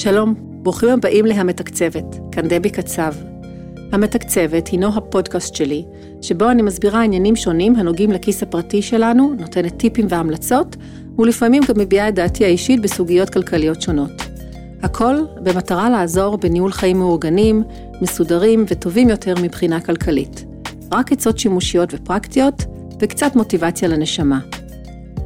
שלום, ברוכים הבאים להמתקצבת, כאן דבי קצב. המתקצבת הינו הפודקאסט שלי, שבו אני מסבירה עניינים שונים הנוגעים לכיס הפרטי שלנו, נותנת טיפים והמלצות, ולפעמים גם מביעה את דעתי האישית בסוגיות כלכליות שונות. הכל במטרה לעזור בניהול חיים מאורגנים, מסודרים וטובים יותר מבחינה כלכלית. רק עצות שימושיות ופרקטיות, וקצת מוטיבציה לנשמה.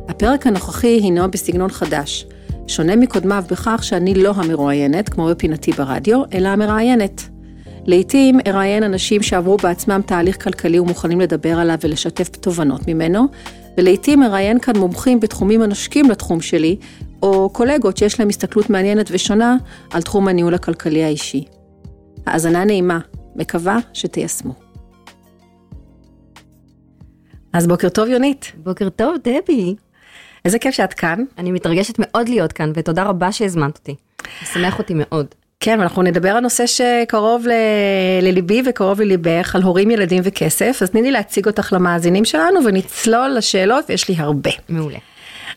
הפרק הנוכחי הינו בסגנון חדש, שונה מקודמיו בכך שאני לא המרואיינת, כמו בפינתי ברדיו, אלא המראיינת. לעתים אראיין אנשים שעברו בעצמם תהליך כלכלי ומוכנים לדבר עליו ולשתף תובנות ממנו, ולעתים אראיין כאן מומחים בתחומים הנושקים לתחום שלי, או קולגות שיש להם הסתכלות מעניינת ושונה על תחום הניהול הכלכלי האישי. האזנה נעימה, מקווה שתיישמו. אז בוקר טוב יונית. בוקר טוב דבי. איזה כיף שאת כאן. אני מתרגשת מאוד להיות כאן ותודה רבה שהזמנת אותי. משמח אותי מאוד. כן, אנחנו נדבר על נושא שקרוב ל- לליבי וקרוב לליבך, על הורים, ילדים וכסף, אז תני לי להציג אותך למאזינים שלנו ונצלול לשאלות, ויש לי הרבה. מעולה.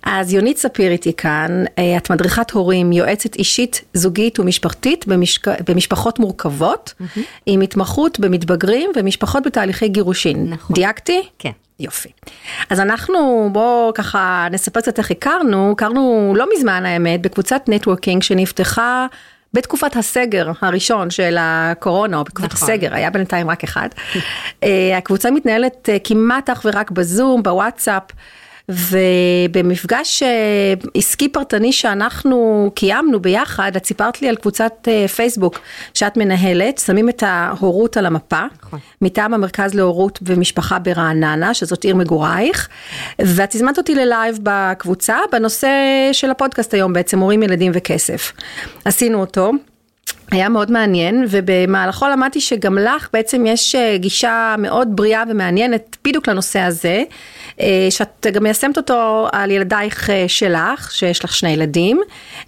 אז יונית ספיר איתי כאן, אה, את מדריכת הורים, יועצת אישית, זוגית ומשפחתית במשק... במשפחות מורכבות, mm-hmm. עם התמחות במתבגרים ומשפחות בתהליכי גירושין. נכון. דייקתי? כן. יופי. אז אנחנו, בואו ככה נספר קצת איך הכרנו, הכרנו לא מזמן האמת, בקבוצת נטוורקינג שנפתחה בתקופת הסגר הראשון של הקורונה, או בתקופת נכון. הסגר, היה בינתיים רק אחד. אה, הקבוצה מתנהלת אה, כמעט אך ורק בזום, בוואטסאפ. ובמפגש אה, עסקי פרטני שאנחנו קיימנו ביחד, את סיפרת לי על קבוצת אה, פייסבוק שאת מנהלת, שמים את ההורות על המפה, נכון. מטעם המרכז להורות ומשפחה ברעננה, שזאת עיר מגורייך, ואת הזמנת אותי ללייב בקבוצה בנושא של הפודקאסט היום בעצם, הורים, ילדים וכסף. עשינו אותו. היה מאוד מעניין ובמהלכו למדתי שגם לך בעצם יש אה, גישה מאוד בריאה ומעניינת בדיוק לנושא הזה, אה, שאת גם מיישמת אותו על ילדייך אה, שלך, שיש לך שני ילדים,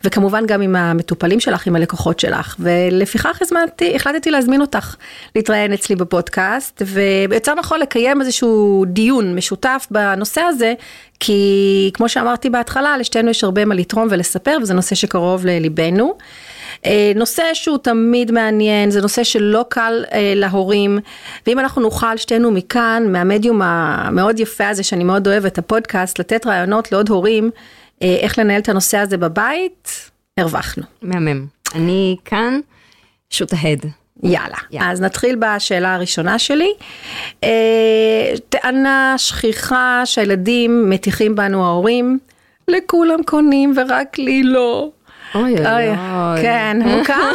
וכמובן גם עם המטופלים שלך, עם הלקוחות שלך, ולפיכך הזמנתי, החלטתי להזמין אותך להתראיין אצלי בפודקאסט, ויותר נכון לקיים איזשהו דיון משותף בנושא הזה, כי כמו שאמרתי בהתחלה, לשתינו יש הרבה מה לתרום ולספר, וזה נושא שקרוב לליבנו. אה, נושא שהוא תמיד מעניין, זה נושא שלא קל אה, להורים, ואם אנחנו נוכל שתינו מכאן, מהמדיום המאוד יפה הזה שאני מאוד אוהבת, הפודקאסט, לתת רעיונות לעוד הורים, אה, איך לנהל את הנושא הזה בבית, הרווחנו. מהמם. אני כאן, שוט ההד. יאללה, יאללה. אז נתחיל בשאלה הראשונה שלי. אה, טענה שכיחה שהילדים מטיחים בנו ההורים, לכולם קונים ורק לי לא. אוי אוי אוי. כן, מוכר.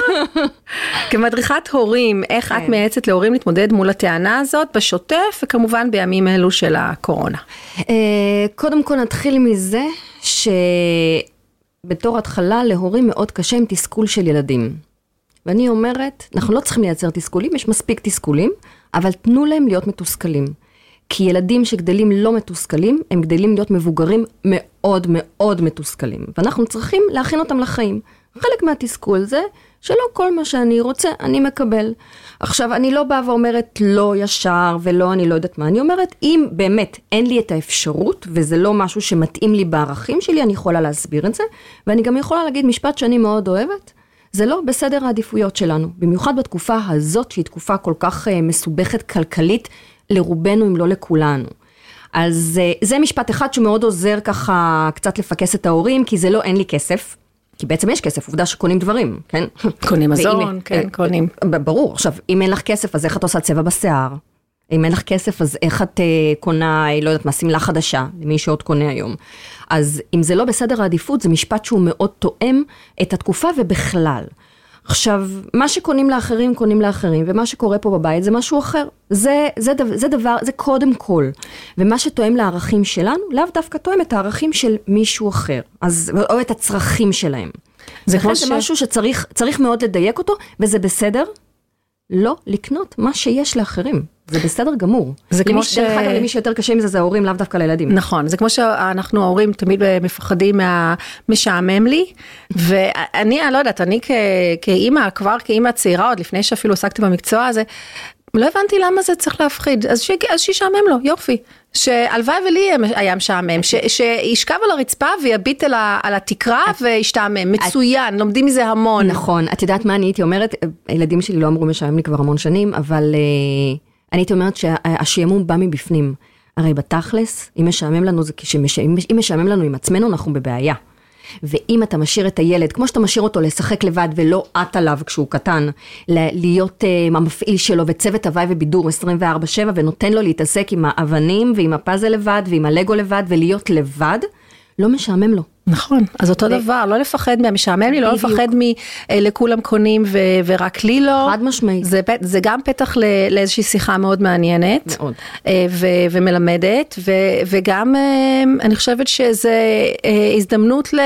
כמדריכת הורים, איך את כן. מייעצת להורים להתמודד מול הטענה הזאת בשוטף, וכמובן בימים אלו של הקורונה. אה, קודם כל נתחיל מזה שבתור התחלה להורים מאוד קשה עם תסכול של ילדים. ואני אומרת, אנחנו לא צריכים לייצר תסכולים, יש מספיק תסכולים, אבל תנו להם להיות מתוסכלים. כי ילדים שגדלים לא מתוסכלים, הם גדלים להיות מבוגרים מאוד מאוד מתוסכלים. ואנחנו צריכים להכין אותם לחיים. חלק מהתסכול זה שלא כל מה שאני רוצה, אני מקבל. עכשיו, אני לא באה ואומרת לא ישר ולא אני לא יודעת מה, אני אומרת, אם באמת אין לי את האפשרות, וזה לא משהו שמתאים לי בערכים שלי, אני יכולה להסביר את זה, ואני גם יכולה להגיד משפט שאני מאוד אוהבת, זה לא בסדר העדיפויות שלנו, במיוחד בתקופה הזאת, שהיא תקופה כל כך uh, מסובכת כלכלית לרובנו, אם לא לכולנו. אז uh, זה משפט אחד שמאוד עוזר ככה קצת לפקס את ההורים, כי זה לא אין לי כסף. כי בעצם יש כסף, עובדה שקונים דברים, כן? קונים מזון, ואם- כן, קונים. ב- ברור, עכשיו, אם אין לך כסף, אז איך את עושה צבע בשיער? אם אין לך כסף, אז איך את uh, קונה, לא יודעת מה, שמלה חדשה, למי שעוד קונה היום. אז אם זה לא בסדר העדיפות, זה משפט שהוא מאוד תואם את התקופה ובכלל. עכשיו, מה שקונים לאחרים, קונים לאחרים, ומה שקורה פה בבית זה משהו אחר. זה, זה, דבר, זה דבר, זה קודם כל. ומה שתואם לערכים שלנו, לאו דווקא תואם את הערכים של מישהו אחר. אז, או את הצרכים שלהם. זה כמו זה ש- משהו שצריך צריך מאוד לדייק אותו, וזה בסדר לא לקנות מה שיש לאחרים. זה בסדר גמור. זה למי כמו ש... דרך אגב, למי שיותר קשה עם זה, זה ההורים, לאו דווקא לילדים. נכון, זה כמו שאנחנו ההורים תמיד מפחדים מהמשעמם לי, ואני, אני לא יודעת, אני כ- כאימא, כבר כאימא צעירה, עוד לפני שאפילו עסקתי במקצוע הזה, לא הבנתי למה זה צריך להפחיד, אז, ש... אז שישעמם לו, יופי. שהלוואי ולי היה משעמם, ש... שישכב על הרצפה ויביט על, ה... על התקרה את... וישתעמם, מצוין, את... לומדים מזה המון. נכון, את יודעת מה אני הייתי אומרת, הילדים שלי לא אמרו משעמם לי כבר המון שנים, אבל uh, אני הייתי אומרת שהשעמום בא מבפנים. הרי בתכלס, אם משעמם לנו, זה כשמש... אם משעמם לנו עם עצמנו, אנחנו בבעיה. ואם אתה משאיר את הילד, כמו שאתה משאיר אותו לשחק לבד ולא את עליו כשהוא קטן, להיות uh, המפעיל שלו וצוות הוואי ובידור 24/7 ונותן לו להתעסק עם האבנים ועם הפאזל לבד ועם הלגו לבד ולהיות לבד, לא משעמם לו. נכון, אז אותו ו... דבר, לא לפחד מהמשעמם לי, לא לפחד מלכולם אה, קונים ו... ורק לי לא. חד משמעית. זה, זה גם פתח ל... לאיזושהי שיחה מאוד מעניינת. מאוד. אה, ו... ומלמדת, ו... וגם אה, אני חושבת שזה הזדמנות ל...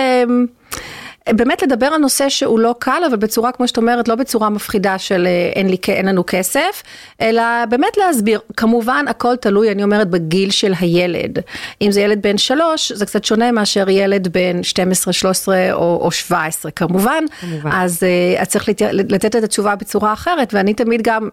באמת לדבר על נושא שהוא לא קל, אבל בצורה, כמו שאת אומרת, לא בצורה מפחידה של אה, אין, לי, אין לנו כסף, אלא באמת להסביר. כמובן, הכל תלוי, אני אומרת, בגיל של הילד. אם זה ילד בן שלוש, זה קצת שונה מאשר ילד בן 12, 13 או, או 17, כמובן. כמובן. אז uh, צריך לתת את התשובה בצורה אחרת, ואני תמיד גם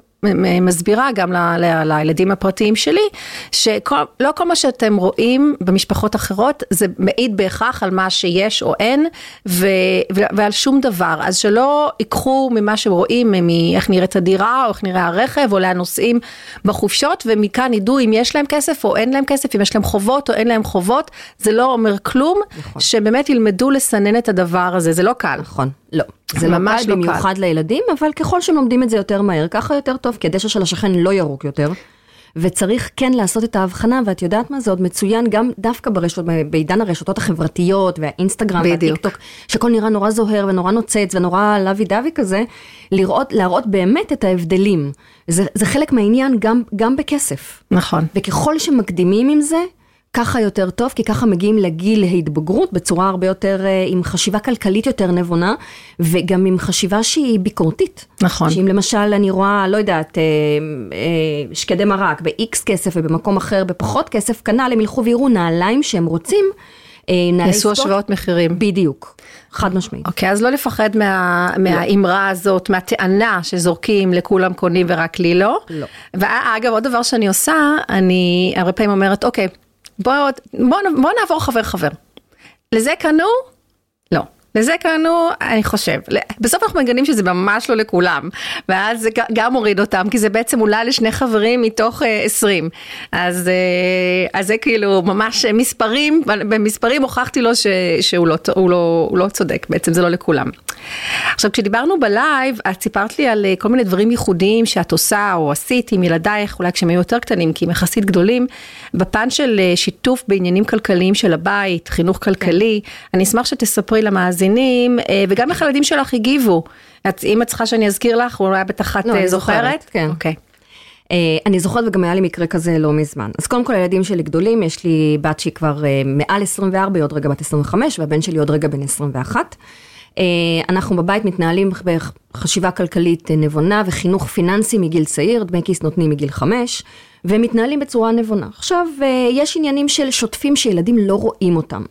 מסבירה גם ל, ל, לילדים הפרטיים שלי, שלא כל מה שאתם רואים במשפחות אחרות, זה מעיד בהכרח על מה שיש או אין, ו, ו, ועל שום דבר. אז שלא ייקחו ממה שרואים, מאיך נראית הדירה, או איך נראה הרכב, או לאן נוסעים בחופשות, ומכאן ידעו אם יש להם כסף או אין להם כסף, אם יש להם חובות או אין להם חובות, זה לא אומר כלום, נכון. שבאמת ילמדו לסנן את הדבר הזה, זה לא קל. נכון, לא. זה ממש לא במיוחד קל. לילדים, אבל ככל שהם לומדים את זה יותר מהר, ככה יותר טוב, כי הדשא של השכן לא ירוק יותר. וצריך כן לעשות את ההבחנה, ואת יודעת מה, זה עוד מצוין גם דווקא ברשת, בעידן הרשתות החברתיות והאינסטגרם והטיקטוק, שהכל נראה נורא זוהר ונורא נוצץ ונורא לוי דווי כזה, לראות, להראות באמת את ההבדלים. זה, זה חלק מהעניין גם, גם בכסף. נכון. וככל שמקדימים עם זה, ככה יותר טוב, כי ככה מגיעים לגיל להתבגרות בצורה הרבה יותר, אה, עם חשיבה כלכלית יותר נבונה, וגם עם חשיבה שהיא ביקורתית. נכון. שאם למשל אני רואה, לא יודעת, אה, אה, שקדי מרק ב-X כסף ובמקום אחר בפחות כסף, כנ"ל הם ילכו ויראו נעליים שהם רוצים. יעשו השוואות מחירים. בדיוק, חד משמעית. אוקיי, אז לא לפחד מה, לא. מהאמרה הזאת, מהטענה שזורקים לכולם קונים ורק לי לא. לא. ואגב, עוד דבר שאני עושה, אני הרבה פעמים אומרת, אוקיי, בוא, בוא, בוא נעבור חבר חבר. לזה קנו? לזה קראנו, אני חושב, בסוף אנחנו מגנים שזה ממש לא לכולם, ואז זה גם מוריד אותם, כי זה בעצם אולי לשני חברים מתוך uh, 20. אז, uh, אז זה כאילו ממש מספרים, במספרים הוכחתי לו ש, שהוא לא, הוא לא, הוא לא צודק, בעצם זה לא לכולם. עכשיו כשדיברנו בלייב, את סיפרת לי על אה, כל מיני דברים ייחודיים שאת עושה או עשית עם ילדייך, אולי כשהם היו יותר קטנים, כי הם יחסית גדולים, בפן של שיתוף בעניינים כלכליים של הבית, חינוך כלכלי, כן. אני אשמח שתספרי למאזינים. מאזינים, אה, וגם איך הילדים שלך הגיבו. את, אם את צריכה שאני אזכיר לך, אולי בטח את לא, אה, זוכרת? זוכרת, כן. אוקיי. Uh, אני זוכרת וגם היה לי מקרה כזה לא מזמן. אז קודם כל הילדים שלי גדולים, יש לי בת שהיא כבר uh, מעל 24, היא עוד רגע בת 25, והבן שלי עוד רגע בן 21. Uh, אנחנו בבית מתנהלים בחשיבה כלכלית נבונה וחינוך פיננסי מגיל צעיר, דמי כיס נותנים מגיל 5, ומתנהלים בצורה נבונה. עכשיו, יש עניינים של שוטפים שילדים לא רואים אותם.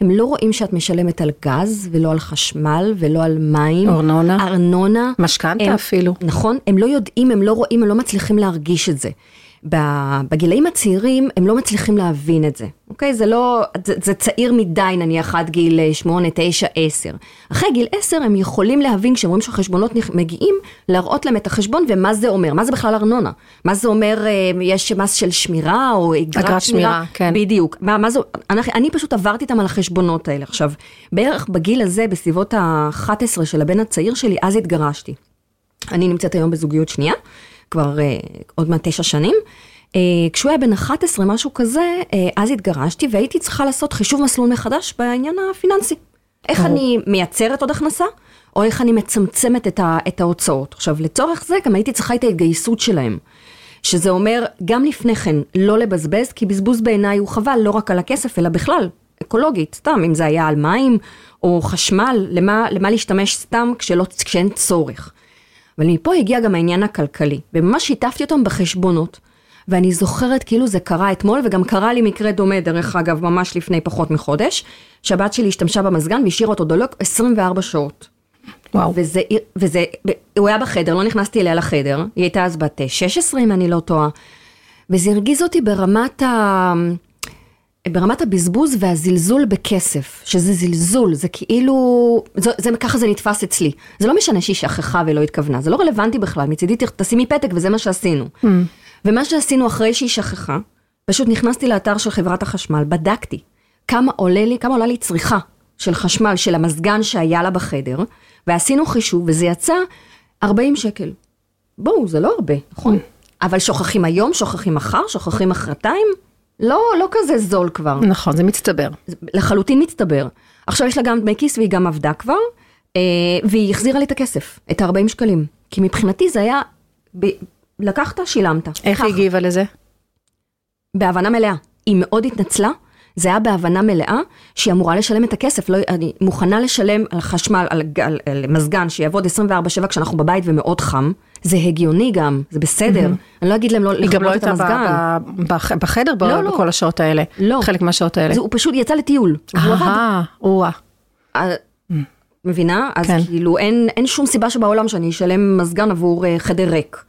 הם לא רואים שאת משלמת על גז, ולא על חשמל, ולא על מים. ארנונה. ארנונה. משכנתה אפילו. נכון, הם לא יודעים, הם לא רואים, הם לא מצליחים להרגיש את זה. בגילאים הצעירים הם לא מצליחים להבין את זה, אוקיי? זה לא, זה, זה צעיר מדי נניח עד גיל 8, 9, 10. אחרי גיל 10 הם יכולים להבין כשהם רואים שהחשבונות מגיעים, להראות להם את החשבון ומה זה אומר, מה זה בכלל ארנונה, מה זה אומר, אה, יש מס של שמירה או אגרת שמירה, שמירה, כן. בדיוק, מה, מה זה, אני, אני פשוט עברתי איתם על החשבונות האלה. עכשיו, בערך בגיל הזה, בסביבות ה-11 של הבן הצעיר שלי, אז התגרשתי. אני נמצאת היום בזוגיות שנייה. כבר uh, עוד מעט תשע שנים. Uh, כשהוא היה בן 11, משהו כזה, uh, אז התגרשתי והייתי צריכה לעשות חישוב מסלול מחדש בעניין הפיננסי. איך אני מייצרת עוד הכנסה, או איך אני מצמצמת את, ה, את ההוצאות. עכשיו, לצורך זה גם הייתי צריכה את ההתגייסות שלהם. שזה אומר, גם לפני כן, לא לבזבז, כי בזבוז בעיניי הוא חבל לא רק על הכסף, אלא בכלל, אקולוגית, סתם, אם זה היה על מים או חשמל, למה, למה להשתמש סתם כשלא, כשאין צורך. אבל מפה הגיע גם העניין הכלכלי, וממש שיתפתי אותם בחשבונות. ואני זוכרת כאילו זה קרה אתמול, וגם קרה לי מקרה דומה, דרך אגב, ממש לפני פחות מחודש, שהבת שלי השתמשה במזגן והשאירה אותו דולק 24 שעות. וואו. וזה, וזה, הוא היה בחדר, לא נכנסתי אליה לחדר, היא הייתה אז בת 16 אם אני לא טועה, וזה הרגיז אותי ברמת ה... ברמת הבזבוז והזלזול בכסף, שזה זלזול, זה כאילו, זה, זה, ככה זה נתפס אצלי. זה לא משנה שהיא שכחה ולא התכוונה, זה לא רלוונטי בכלל, מצידי תשימי פתק וזה מה שעשינו. Mm. ומה שעשינו אחרי שהיא שכחה, פשוט נכנסתי לאתר של חברת החשמל, בדקתי כמה עולה לי, כמה עולה לי צריכה של חשמל, של המזגן שהיה לה בחדר, ועשינו חישוב וזה יצא 40 שקל. בואו, זה לא הרבה, נכון? Mm. אבל שוכחים היום, שוכחים מחר, שוכחים מחרתיים. לא, לא כזה זול כבר. נכון, זה מצטבר. לחלוטין מצטבר. עכשיו יש לה גם דמי כיס והיא גם עבדה כבר, אה, והיא החזירה לי את הכסף, את ה-40 שקלים. כי מבחינתי זה היה, ב... לקחת, שילמת. איך היא הגיבה לזה? בהבנה מלאה. היא מאוד התנצלה, זה היה בהבנה מלאה שהיא אמורה לשלם את הכסף, לא, אני מוכנה לשלם על חשמל, על, על, על מזגן שיעבוד 24/7 כשאנחנו בבית ומאוד חם. זה הגיוני גם, זה בסדר. Mm-hmm. אני לא אגיד להם לא לכבות את המזגן. היא גם לא הייתה בחדר לא, לא. בכל השעות האלה. לא. חלק מהשעות האלה. הוא פשוט יצא לטיול. אהה, או-אה. מבינה? אז כן. כאילו אין, אין שום סיבה שבעולם שאני אשלם מזגן עבור uh, חדר ריק.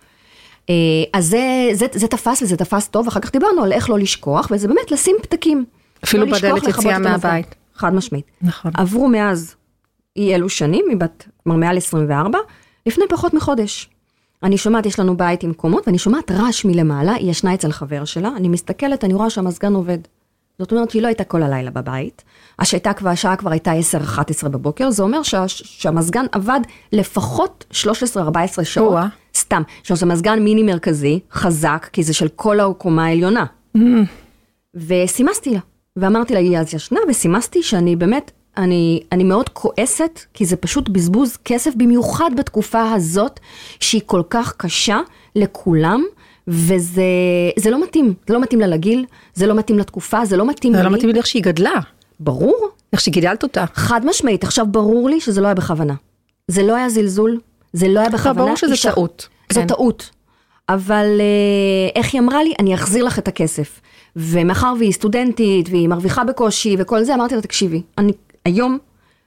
Uh, אז זה, זה, זה תפס וזה תפס טוב, אחר כך דיברנו על איך לא לשכוח, וזה באמת לשים פתקים. אפילו לא בדלת יציאה מהבית. חד משמעית. נכון. עברו מאז אי אלו שנים, היא בת, כלומר מעל 24, לפני פחות מחודש. אני שומעת, יש לנו בית עם קומות, ואני שומעת רעש מלמעלה, היא ישנה אצל חבר שלה, אני מסתכלת, אני רואה שהמזגן עובד. זאת אומרת שהיא לא הייתה כל הלילה בבית, כבר, השעה כבר הייתה 10-11 בבוקר, זה אומר שה, שהמזגן עבד לפחות 13-14 שעות, או-אה. סתם. עכשיו זה מזגן מיני מרכזי, חזק, כי זה של כל הקומה העליונה. Mm. וסימסתי לה, ואמרתי לה, היא אז ישנה, וסימסתי שאני באמת אני, אני מאוד כועסת, כי זה פשוט בזבוז כסף, במיוחד בתקופה הזאת, שהיא כל כך קשה לכולם, וזה לא מתאים, זה לא מתאים לה לגיל, זה לא מתאים לתקופה, זה לא מתאים זה לי. זה לא מתאים לי איך שהיא גדלה. ברור. איך שגידלת אותה. חד משמעית, עכשיו ברור לי שזה לא היה בכוונה. זה לא היה זלזול, זה לא היה בכוונה. ברור שזה טעות. זו כן. טעות. אבל אה, איך היא אמרה לי? אני אחזיר לך את הכסף. ומאחר והיא סטודנטית, והיא מרוויחה בקושי וכל זה, אמרתי לה, תקשיבי, אני היום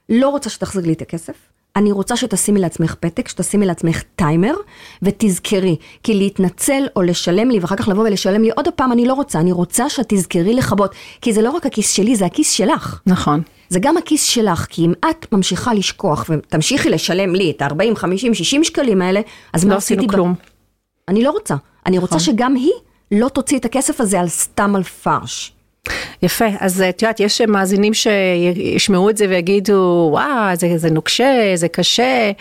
לא רוצה שתחזיר לי את הכסף, אני רוצה שתשימי לעצמך פתק, שתשימי לעצמך טיימר, ותזכרי, כי להתנצל או לשלם לי, ואחר כך לבוא ולשלם לי עוד פעם, אני לא רוצה, אני רוצה שתזכרי לכבות, כי זה לא רק הכיס שלי, זה הכיס שלך. נכון. זה גם הכיס שלך, כי אם את ממשיכה לשכוח ותמשיכי לשלם לי את ה-40, 50, 60 שקלים האלה, אז לא מה עשיתי? לא עשינו כלום. אני לא רוצה. אני רוצה נכון. שגם היא לא תוציא את הכסף הזה על סתם על פרש. יפה, אז את יודעת, יש מאזינים שישמעו את זה ויגידו, וואו, זה, זה נוקשה, זה קשה.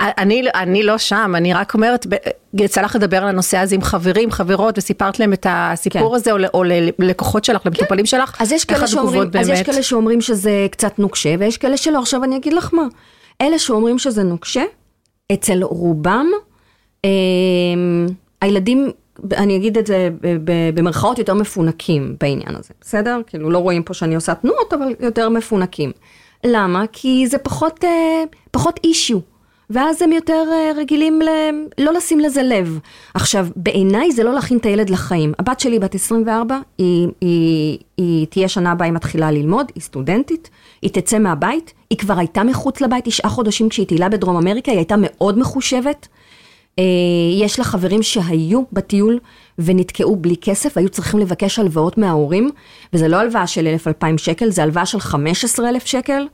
אני, אני לא שם, אני רק אומרת, יצא לך לדבר על הנושא הזה עם חברים, חברות, וסיפרת להם את הסיפור כן. הזה, או, או ללקוחות שלך, כן. למטופלים שלך, אז יש, כאלה שאומרים, אז יש כאלה שאומרים שזה קצת נוקשה, ויש כאלה שלא. עכשיו אני אגיד לך מה, אלה שאומרים שזה נוקשה, אצל רובם, אה, הילדים אני אגיד את זה במרכאות יותר מפונקים בעניין הזה, בסדר? כאילו לא רואים פה שאני עושה תנועות, אבל יותר מפונקים. למה? כי זה פחות, אה, פחות אישיו. ואז הם יותר אה, רגילים ל... לא לשים לזה לב. עכשיו, בעיניי זה לא להכין את הילד לחיים. הבת שלי בת 24, היא, היא, היא תהיה שנה הבאה, היא מתחילה ללמוד, היא סטודנטית, היא תצא מהבית, היא כבר הייתה מחוץ לבית תשעה חודשים כשהיא טיילה בדרום אמריקה, היא הייתה מאוד מחושבת. אה, יש לה חברים שהיו בטיול ונתקעו בלי כסף, היו צריכים לבקש הלוואות מההורים, וזה לא הלוואה של 1,000-2,000 שקל, זה הלוואה של 15,000 שקל,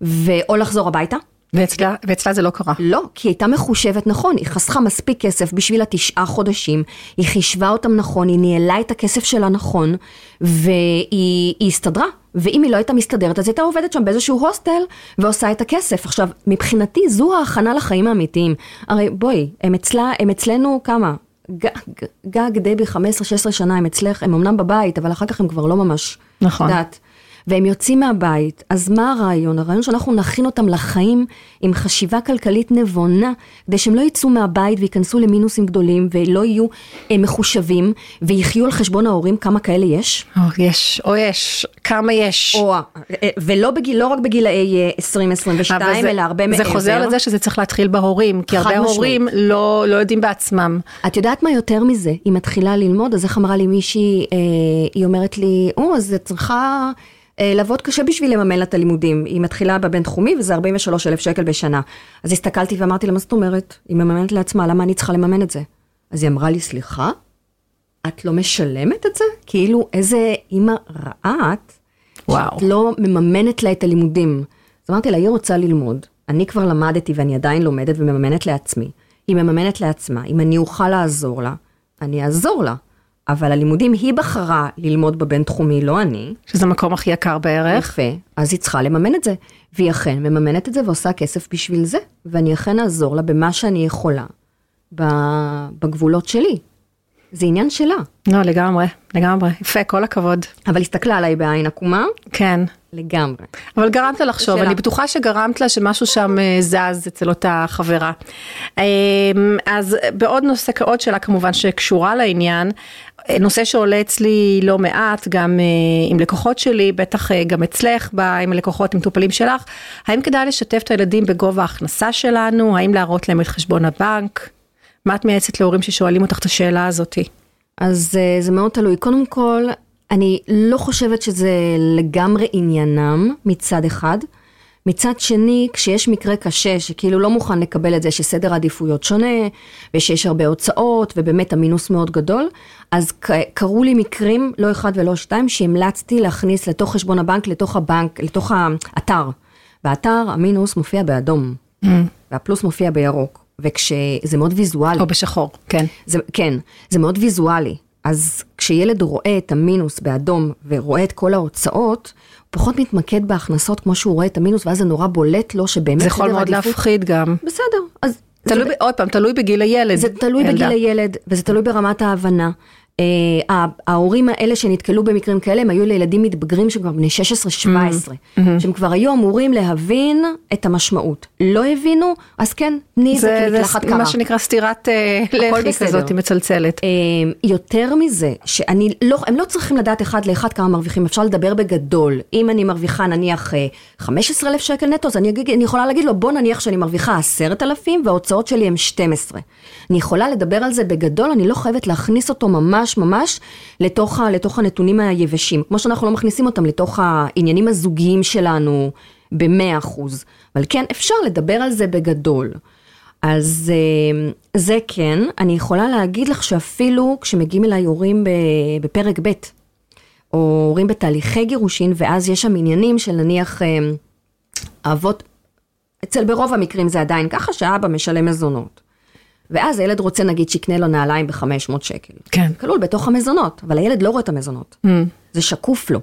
ואו לחזור הביתה. ואצלה, ואצלה זה לא קרה. לא, כי היא הייתה מחושבת נכון, היא חסכה מספיק כסף בשביל התשעה חודשים, היא חישבה אותם נכון, היא ניהלה את הכסף שלה נכון, והיא הסתדרה. ואם היא לא הייתה מסתדרת, אז היא הייתה עובדת שם באיזשהו הוסטל ועושה את הכסף. עכשיו, מבחינתי זו ההכנה לחיים האמיתיים. הרי בואי, הם, אצלה, הם אצלנו כמה? גג דבי 15-16 שנה הם אצלך, הם אמנם בבית, אבל אחר כך הם כבר לא ממש. נכון. יודעת. והם יוצאים מהבית, אז מה הרעיון? הרעיון שאנחנו נכין אותם לחיים עם חשיבה כלכלית נבונה, כדי שהם לא יצאו מהבית וייכנסו למינוסים גדולים ולא יהיו אה, מחושבים ויחיו על חשבון ההורים, כמה כאלה יש? או יש, או יש, כמה יש. או, אה, ולא בגיל, לא רק בגילאי 20-22, אה, אלא הרבה מעבר. זה חוזר לזה שזה צריך להתחיל בהורים, כי הרבה משמעית. הורים לא, לא יודעים בעצמם. את יודעת מה יותר מזה? היא מתחילה ללמוד, אז איך אמרה לי מישהי, אה, היא אומרת לי, או, אז את צריכה... אה, לעבוד קשה בשביל לממן לה את הלימודים. היא מתחילה בבינתחומי וזה 43 אלף שקל בשנה. אז הסתכלתי ואמרתי לה, מה זאת אומרת? היא מממנת לעצמה, למה אני צריכה לממן את זה? אז היא אמרה לי, סליחה, את לא משלמת את זה? כאילו, איזה אימא רעה את. שאת לא מממנת לה את הלימודים. אז אמרתי לה, היא רוצה ללמוד, אני כבר למדתי ואני עדיין לומדת ומממנת לעצמי. היא מממנת לעצמה, אם אני אוכל לעזור לה, אני אעזור לה. אבל הלימודים, היא בחרה ללמוד בבינתחומי, לא אני. שזה המקום הכי יקר בערך. יפה, אז היא צריכה לממן את זה. והיא אכן מממנת את זה ועושה כסף בשביל זה, ואני אכן אעזור לה במה שאני יכולה, בגבולות שלי. זה עניין שלה. לא, לגמרי, לגמרי. יפה, כל הכבוד. אבל הסתכלה עליי בעין עקומה, כן. לגמרי. אבל גרמת לה לחשוב. אני בטוחה שגרמת לה שמשהו שם אה, זז אצל אותה חברה. אה, אז בעוד נושא, עוד שאלה כמובן שקשורה לעניין, אה, נושא שעולה אצלי לא מעט, גם אה, עם לקוחות שלי, בטח אה, גם אצלך, ב- עם לקוחות, עם מטופלים שלך, האם כדאי לשתף את הילדים בגובה ההכנסה שלנו? האם להראות להם את חשבון הבנק? מה את מייעצת להורים ששואלים אותך את השאלה הזאתי? אז אה, זה מאוד תלוי. קודם כל, אני לא חושבת שזה לגמרי עניינם מצד אחד. מצד שני, כשיש מקרה קשה שכאילו לא מוכן לקבל את זה שסדר העדיפויות שונה, ושיש הרבה הוצאות, ובאמת המינוס מאוד גדול, אז קרו לי מקרים, לא אחד ולא שתיים, שהמלצתי להכניס לתוך חשבון הבנק, לתוך הבנק, לתוך האתר. באתר המינוס מופיע באדום, והפלוס מופיע בירוק, וכשזה מאוד ויזואלי. או בשחור, כן. זה, כן, זה מאוד ויזואלי. אז כשילד רואה את המינוס באדום ורואה את כל ההוצאות, פחות מתמקד בהכנסות כמו שהוא רואה את המינוס, ואז זה נורא בולט לו שבאמת זה יכול מאוד העדיפות- להפחיד גם. בסדר, אז תלוי, זה, עוד פעם, תלוי בגיל הילד. זה תלוי ילדה. בגיל הילד, וזה תלוי ברמת ההבנה. Uh, ההורים האלה שנתקלו במקרים כאלה, הם היו לילדים מתבגרים שהם כבר בני 16-17, Mm-hmm. שהם כבר היו אמורים להבין את המשמעות. לא הבינו, אז כן, תני את זה זה, כמקלחת זה קרה. מה שנקרא סטירת אה, לחי. כזאת, היא מצלצלת. אה, יותר מזה, שאני לא, הם לא צריכים לדעת אחד לאחד כמה מרוויחים, אפשר לדבר בגדול. אם אני מרוויחה נניח 15 אלף שקל נטו, אז אני, אני יכולה להגיד לו, בוא נניח שאני מרוויחה 10,000 וההוצאות שלי הן 12. אני יכולה לדבר על זה בגדול, אני לא חייבת להכניס אותו ממש ממש לתוך, לתוך הנתונים היבשים. כמו שאנחנו לא מכניסים אותם לתוך העניינים הזוגיים שלנו ב-100%. אבל כן, אפשר לדבר על זה בגדול. אז אה, זה כן, אני יכולה להגיד לך שאפילו כשמגיעים אליי הורים בפרק ב', או הורים בתהליכי גירושין, ואז יש שם עניינים של נניח אה, האבות, אצל ברוב המקרים זה עדיין ככה, שהאבא משלם מזונות. ואז הילד רוצה נגיד שיקנה לו נעליים ב-500 שקל. כן. כלול בתוך המזונות, אבל הילד לא רואה את המזונות. זה שקוף לו.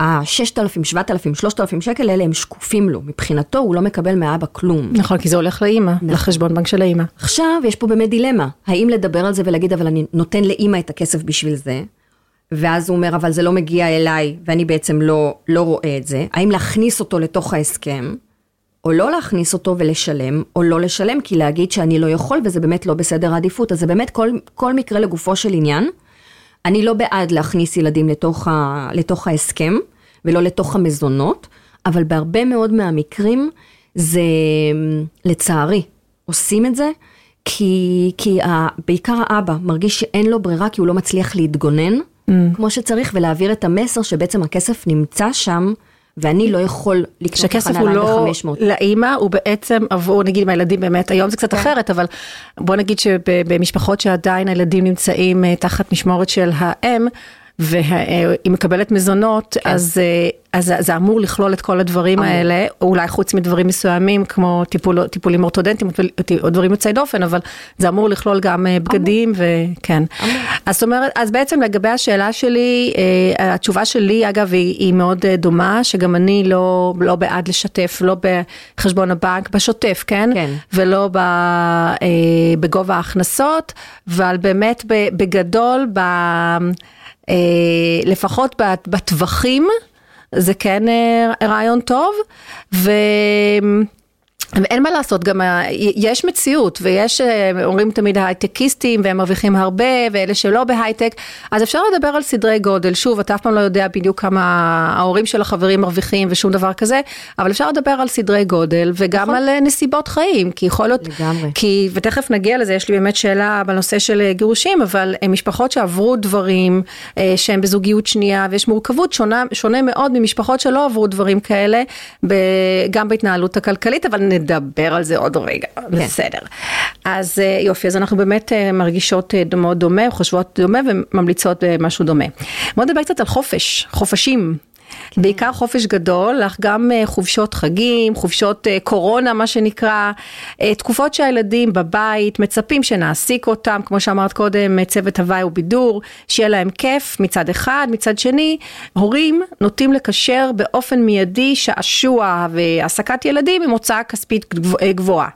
ה-6,000, 7,000, 3,000 שקל האלה הם שקופים לו. מבחינתו הוא לא מקבל מהאבא כלום. נכון, כי זה הולך לאימא, לחשבון בנק של האימא. עכשיו יש פה באמת דילמה, האם לדבר על זה ולהגיד אבל אני נותן לאימא את הכסף בשביל זה, ואז הוא אומר אבל זה לא מגיע אליי ואני בעצם לא, לא רואה את זה, האם להכניס אותו לתוך ההסכם, או לא להכניס אותו ולשלם, או לא לשלם כי להגיד שאני לא יכול וזה באמת לא בסדר העדיפות, אז זה באמת כל, כל מקרה לגופו של עניין. אני לא בעד להכניס ילדים לתוך, ה, לתוך ההסכם ולא לתוך המזונות, אבל בהרבה מאוד מהמקרים זה לצערי עושים את זה, כי, כי ה, בעיקר האבא מרגיש שאין לו ברירה כי הוא לא מצליח להתגונן mm. כמו שצריך ולהעביר את המסר שבעצם הכסף נמצא שם ואני לא יכול לקנות לך שהכסף הוא נעליים לא ב-500. לאימא, הוא בעצם עבור, נגיד עם הילדים באמת, היום זה כן. קצת אחרת, אבל בוא נגיד שבמשפחות שעדיין הילדים נמצאים אה, תחת משמורת של האם, והיא מקבלת מזונות, כן. אז, אה, אז זה אמור לכלול את כל הדברים אמור. האלה, אולי חוץ מדברים מסוימים, כמו טיפול, טיפולים אורתודנטיים או דברים יוצאי דופן, אבל זה אמור לכלול גם אה, בגדים, וכן. אז זאת אומרת, אז בעצם לגבי השאלה שלי, אה, התשובה שלי אגב היא, היא מאוד אה, דומה, שגם אני לא, לא בעד לשתף, לא בחשבון הבנק, בשוטף, כן? כן. ולא ב, בגובה ההכנסות, אבל באמת בגדול, ב, לפחות בת- בטווחים, זה כן אה, רעיון טוב, ו... ואין מה לעשות, גם ה- יש מציאות, ויש, אה, אומרים תמיד הייטקיסטים, והם מרוויחים הרבה, ואלה שלא בהייטק, אז אפשר לדבר על סדרי גודל. שוב, אתה אף פעם לא יודע בדיוק כמה ההורים של החברים מרוויחים ושום דבר כזה, אבל אפשר לדבר על סדרי גודל, וגם נכון. על אה, נסיבות חיים, כי יכול להיות, לגמרי. כי, ותכף נגיע לזה, יש לי באמת שאלה בנושא של אה, גירושים, אבל משפחות שעברו דברים, שהם בזוגיות שנייה, ויש מורכבות שונה, שונה מאוד ממשפחות שלא עברו דברים כאלה, גם בהתנהלות הכלכלית, אבל נדבר על זה עוד רגע, כן. בסדר. אז אה, יופי, אז אנחנו באמת אה, מרגישות אה, מאוד דומה, חושבות דומה וממליצות משהו דומה. בוא נדבר קצת על חופש, חופשים. בעיקר חופש גדול, אך גם אה, חופשות חגים, חופשות אה, קורונה מה שנקרא, אה, תקופות שהילדים בבית מצפים שנעסיק אותם, כמו שאמרת קודם, צוות הוואי ובידור, שיהיה להם כיף מצד אחד, מצד שני, הורים נוטים לקשר באופן מיידי שעשוע והעסקת ילדים עם הוצאה כספית גבוה- גבוהה.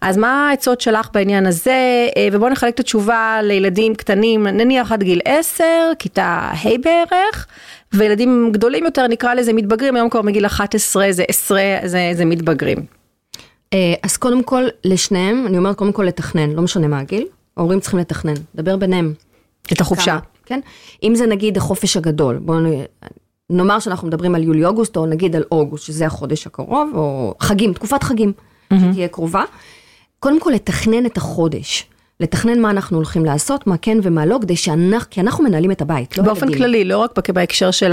אז מה העצות שלך בעניין הזה, ובואו נחלק את התשובה לילדים קטנים, נניח עד גיל 10, כיתה ה' בערך. וילדים גדולים יותר נקרא לזה מתבגרים, היום כבר מגיל 11 זה 10 זה, זה מתבגרים. אה, אז קודם כל, לשניהם, אני אומרת קודם כל לתכנן, לא משנה מה הגיל, ההורים צריכים לתכנן, דבר ביניהם. את החופשה. כמה, כן? אם זה נגיד החופש הגדול, בואו נאמר שאנחנו מדברים על יולי-אוגוסט, או נגיד על אוגוסט, שזה החודש הקרוב, או חגים, תקופת חגים, שתהיה קרובה. קודם כל לתכנן את החודש. לתכנן מה אנחנו הולכים לעשות, מה כן ומה לא, כדי שאנחנו, כי אנחנו מנהלים את הבית, לא באופן הילדים. כללי, לא רק בהקשר של.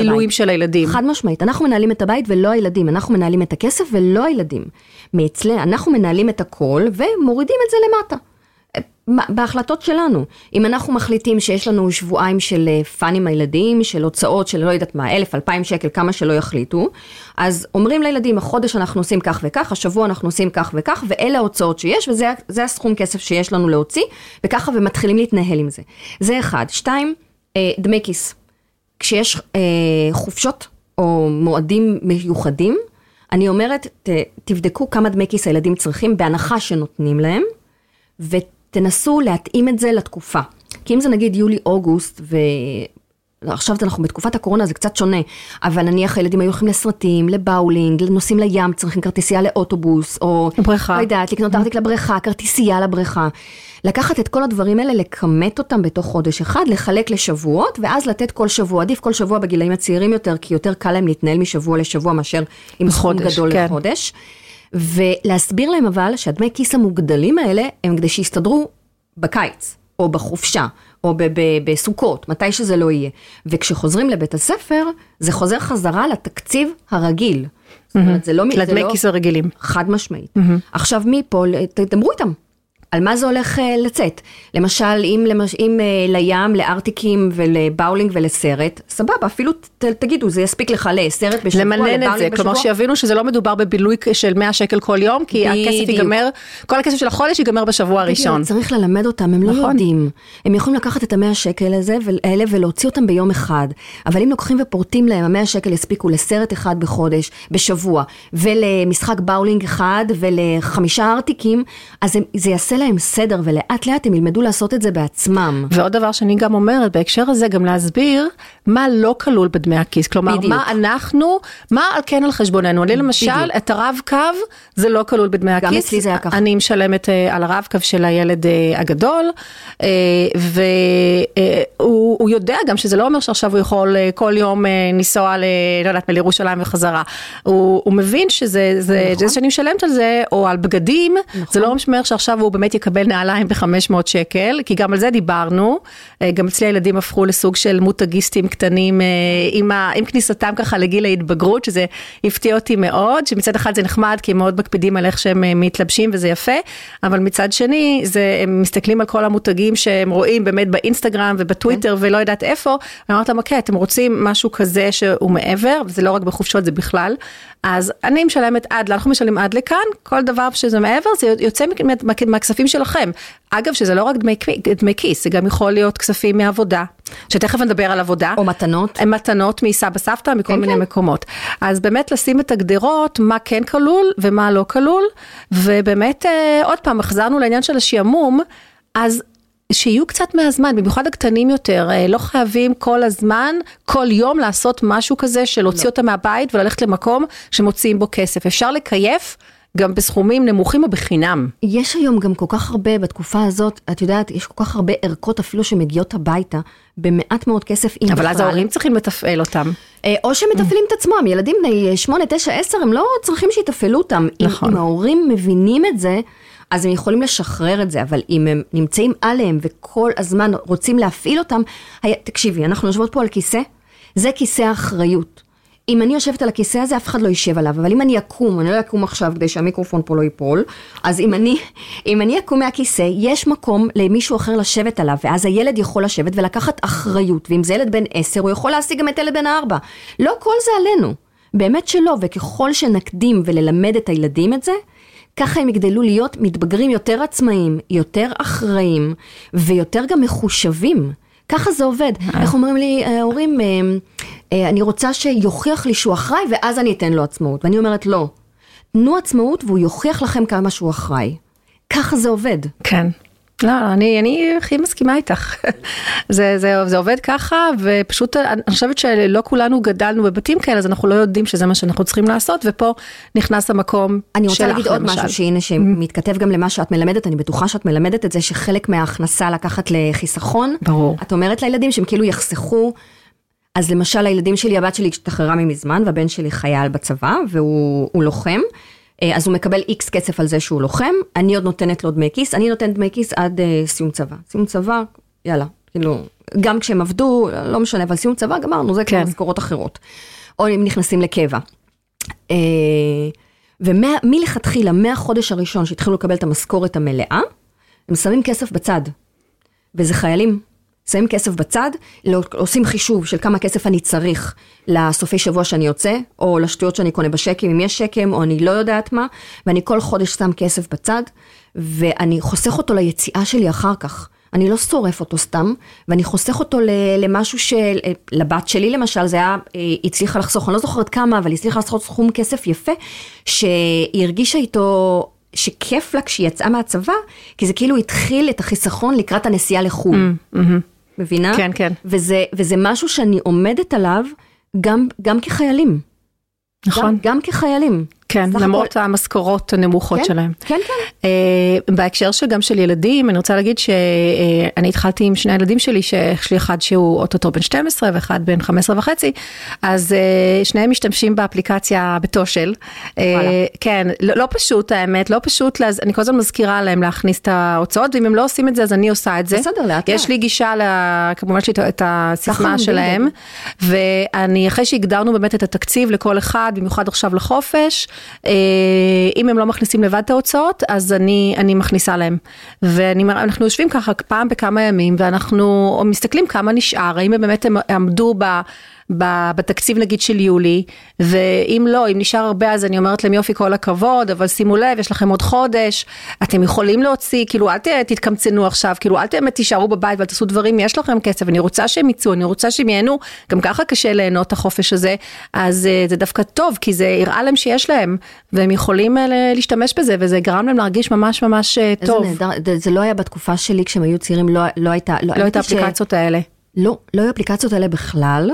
הבילויים של הילדים. חד משמעית, אנחנו מנהלים את הבית ולא הילדים, אנחנו מנהלים את הכסף ולא הילדים. מאצלנו, אנחנו מנהלים את הכל ומורידים את זה למטה. בהחלטות שלנו. אם אנחנו מחליטים שיש לנו שבועיים של אה, fun עם הילדים, של הוצאות של לא יודעת מה, אלף, אלפיים שקל, כמה שלא יחליטו, אז אומרים לילדים, החודש אנחנו עושים כך וכך, השבוע אנחנו עושים כך וכך, ואלה ההוצאות שיש, וזה זה הסכום כסף שיש לנו להוציא, וככה ומתחילים להתנהל עם זה. זה אחד. שתיים, אה, דמי כיס. כשיש אה, חופשות או מועדים מיוחדים, אני אומרת, ת, תבדקו כמה דמי כיס הילדים צריכים, בהנחה שנותנים להם, ותנסו להתאים את זה לתקופה. כי אם זה נגיד יולי-אוגוסט, ו... עכשיו אנחנו בתקופת הקורונה זה קצת שונה, אבל נניח הילדים היו הולכים לסרטים, לבאולינג, נוסעים לים, צריכים כרטיסייה לאוטובוס, או... בריכה. לא יודעת, לקנות ארטיק לבריכה, כרטיסייה לבריכה. לקחת את כל הדברים האלה, לכמת אותם בתוך חודש אחד, לחלק לשבועות, ואז לתת כל שבוע, עדיף כל שבוע בגילאים הצעירים יותר, כי יותר קל להם להתנהל משבוע לשבוע מאשר עם סכום גדול כן. לחודש. ולהסביר להם אבל שהדמי כיס המוגדלים האלה הם כדי שיסתדרו בקיץ, או בחופשה, או ב- ב- בסוכות, מתי שזה לא יהיה. וכשחוזרים לבית הספר, זה חוזר חזרה לתקציב הרגיל. זאת אומרת, זה לא... לדמי לא- כיס הרגילים. חד משמעית. עכשיו מפה, תדברו איתם. על מה זה הולך uh, לצאת. למשל, אם, למש... אם uh, לים, לארטיקים ולבאולינג ולסרט, סבבה, אפילו ת, תגידו, זה יספיק לך לסרט בשבוע, למנן את זה, לבאולינג כלומר בשבוע. שיבינו שזה לא מדובר בבילוי של 100 שקל כל יום, כי הכסף בדיוק. ייגמר, כל הכסף של החודש ייגמר בשבוע הראשון. בדיוק, צריך ללמד אותם, הם לא נכון. יודעים. הם יכולים לקחת את המאה שקל הזה, האלה ולהוציא אותם ביום אחד. אבל אם לוקחים ופורטים להם, המאה שקל יספיקו לסרט אחד בחודש, בשבוע, ולמשחק באולינג אחד, ולחמישה ארטיקים, אז זה יעשה להם סדר, ולאט לאט הם ילמדו לעשות את זה בעצמם. ועוד דבר שאני גם אומרת בהקשר הזה, גם להסביר מה לא כלול בדמי הכיס. כלומר, בדיוק. מה אנחנו, מה על כן על חשבוננו. אני למשל, בדיוק. את הרב-קו, זה לא כלול בדמי גם הכיס. אצלי זה היה ככה. אני משלמת אה, על הרב-קו של הילד אה, הגדול, אה, והוא יודע גם שזה לא אומר שעכשיו הוא יכול אה, כל יום אה, לנסוע ל... לא יודעת, לירושלים וחזרה. הוא, הוא מבין שזה, זה, נכון. זה שאני משלמת על זה, או על בגדים, זה לא אומר שעכשיו הוא באמת יקבל נעליים ב-500 שקל, כי גם על זה דיברנו. אה, גם אצלי הילדים הפכו לסוג של מותגיסטים קטנים אה, עם, ה, עם כניסתם ככה לגיל ההתבגרות, שזה הפתיע אותי מאוד, שמצד אחד זה נחמד, כי הם מאוד מקפידים על איך שהם אה, מתלבשים וזה יפה, אבל מצד שני, זה, הם מסתכלים על כל המותגים שהם רואים באמת באינסטגרם ובטוויטר ולא יודעת איפה, ואמרת להם, אוקיי, אתם רוצים משהו כזה שהוא מעבר, וזה לא רק בחופשות, זה בכלל, אז אני משלמת עד, אנחנו משלמים עד לכאן, כל דבר שזה מעבר, זה יוצא מה- מהכספים שלכם. אגב, שזה לא רק דמי, דמי כיס, זה גם יכול להיות כספים מעבודה, שתכף נדבר על עבודה. או מתנות. הם מתנות מסבא סבתא, מכל כן, מיני כן. מקומות. אז באמת לשים את הגדרות, מה כן כלול ומה לא כלול, ובאמת, אה, עוד פעם, החזרנו לעניין של השעמום, אז שיהיו קצת מהזמן, במיוחד הקטנים יותר, אה, לא חייבים כל הזמן, כל יום לעשות משהו כזה של להוציא אותם מהבית וללכת למקום שמוציאים בו כסף. אפשר לקייף גם בסכומים נמוכים או בחינם. יש היום גם כל כך הרבה, בתקופה הזאת, את יודעת, יש כל כך הרבה ערכות אפילו שמגיעות הביתה, במעט מאוד כסף, אם אבל אז ההורים צריכים לתפעל אותם. אה, או שמתפעלים את עצמם, ילדים בני 8, 9, 10, הם לא צריכים שיתפעלו אותם. נכון. אם, אם ההורים מבינים את זה, אז הם יכולים לשחרר את זה, אבל אם הם נמצאים עליהם וכל הזמן רוצים להפעיל אותם, היה, תקשיבי, אנחנו יושבות פה על כיסא, זה כיסא האחריות. אם אני יושבת על הכיסא הזה, אף אחד לא יישב עליו, אבל אם אני אקום, אני לא אקום עכשיו כדי שהמיקרופון פה לא ייפול, אז אם אני, אם אני אקום מהכיסא, יש מקום למישהו אחר לשבת עליו, ואז הילד יכול לשבת ולקחת אחריות, ואם זה ילד בן עשר, הוא יכול להשיג גם את ילד בן ארבע. לא כל זה עלינו, באמת שלא, וככל שנקדים וללמד את הילדים את זה, ככה הם יגדלו להיות מתבגרים יותר עצמאיים, יותר אחראים, ויותר גם מחושבים. ככה זה עובד. איך אומרים לי אה, ההורים, אה, אה, אני רוצה שיוכיח לי שהוא אחראי ואז אני אתן לו עצמאות. ואני אומרת לא, תנו עצמאות והוא יוכיח לכם כמה שהוא אחראי. ככה זה עובד. כן. לא, אני, אני הכי מסכימה איתך. זה, זה, זה עובד ככה, ופשוט אני חושבת שלא כולנו גדלנו בבתים כאלה, אז אנחנו לא יודעים שזה מה שאנחנו צריכים לעשות, ופה נכנס המקום שלך, אני רוצה למשל. להגיד עוד משהו שהנה שמתכתב גם למה שאת מלמדת, אני בטוחה שאת מלמדת את זה שחלק מההכנסה לקחת לחיסכון. ברור. את אומרת לילדים שהם כאילו יחסכו. אז למשל הילדים שלי, הבת שלי השתחררה ממזמן והבן שלי חייל בצבא והוא לוחם. אה, אז הוא מקבל איקס כסף על זה שהוא לוחם, אני עוד נותנת לו דמי כיס, אני נותנת דמי כיס עד uh, סיום צבא. סיום צבא, יאללה, כאילו, גם כשהם עבדו, לא משנה, אבל סיום צבא גמרנו, זה כן. כבר משכורות אחרות. או אם נכנסים לקבע. Uh, ומלכתחילה, מהחודש הראשון שהתחילו לקבל את המשכורת המלאה, הם שמים כסף בצד. וזה חיילים. שמים כסף בצד, לא, עושים חישוב של כמה כסף אני צריך לסופי שבוע שאני יוצא, או לשטויות שאני קונה בשקם, אם יש שקם, או אני לא יודעת מה, ואני כל חודש שם כסף בצד, ואני חוסך אותו ליציאה שלי אחר כך. אני לא שורף אותו סתם, ואני חוסך אותו למשהו של, לבת שלי למשל, זה היה, היא הצליחה לחסוך, אני לא זוכרת כמה, אבל היא הצליחה לחסוך סכום כסף יפה, שהיא הרגישה איתו שכיף לה כשהיא יצאה מהצבא, כי זה כאילו התחיל את החיסכון לקראת הנסיעה לחו"ל. Mm, hmm מבינה? כן, כן. וזה, וזה משהו שאני עומדת עליו גם, גם כחיילים. נכון. גם, גם כחיילים. כן, למרות הכל... המשכורות הנמוכות כן, שלהם. כן, כן. Uh, בהקשר שגם של ילדים, אני רוצה להגיד שאני uh, התחלתי עם שני הילדים שלי, שיש לי אחד שהוא אוטוטו בן 12 ואחד בן 15 וחצי, אז uh, שניהם משתמשים באפליקציה בתושל. Uh, כן, לא, לא פשוט האמת, לא פשוט, להז... אני כל הזמן מזכירה להם להכניס את ההוצאות, ואם הם לא עושים את זה, אז אני עושה את זה. בסדר, לאט. יש לי גישה, לה, כמובן יש לי את הסיסמה שלהם, ואני, אחרי שהגדרנו באמת את התקציב לכל אחד, במיוחד עכשיו לחופש, אם הם לא מכניסים לבד את ההוצאות, אז אני, אני מכניסה להם. ואנחנו יושבים ככה פעם בכמה ימים, ואנחנו מסתכלים כמה נשאר, האם הם באמת עמדו ב... בתקציב נגיד של יולי, ואם לא, אם נשאר הרבה אז אני אומרת להם יופי כל הכבוד, אבל שימו לב, יש לכם עוד חודש, אתם יכולים להוציא, כאילו אל תתקמצנו עכשיו, כאילו אל באמת תישארו בבית ואל תעשו דברים, יש לכם כסף, אני רוצה שהם יצאו, אני רוצה שהם ייהנו, גם ככה קשה ליהנות את החופש הזה, אז אה, זה דווקא טוב, כי זה הראה להם שיש להם, והם יכולים אה, להשתמש בזה, וזה גרם להם להרגיש ממש ממש אה, טוב. איזה נהדר, זה לא היה בתקופה שלי כשהם היו צעירים, לא, לא הייתה, לא, לא הייתה אפליקציות ש... האלה. לא, לא היו אפליקציות האלה בכלל.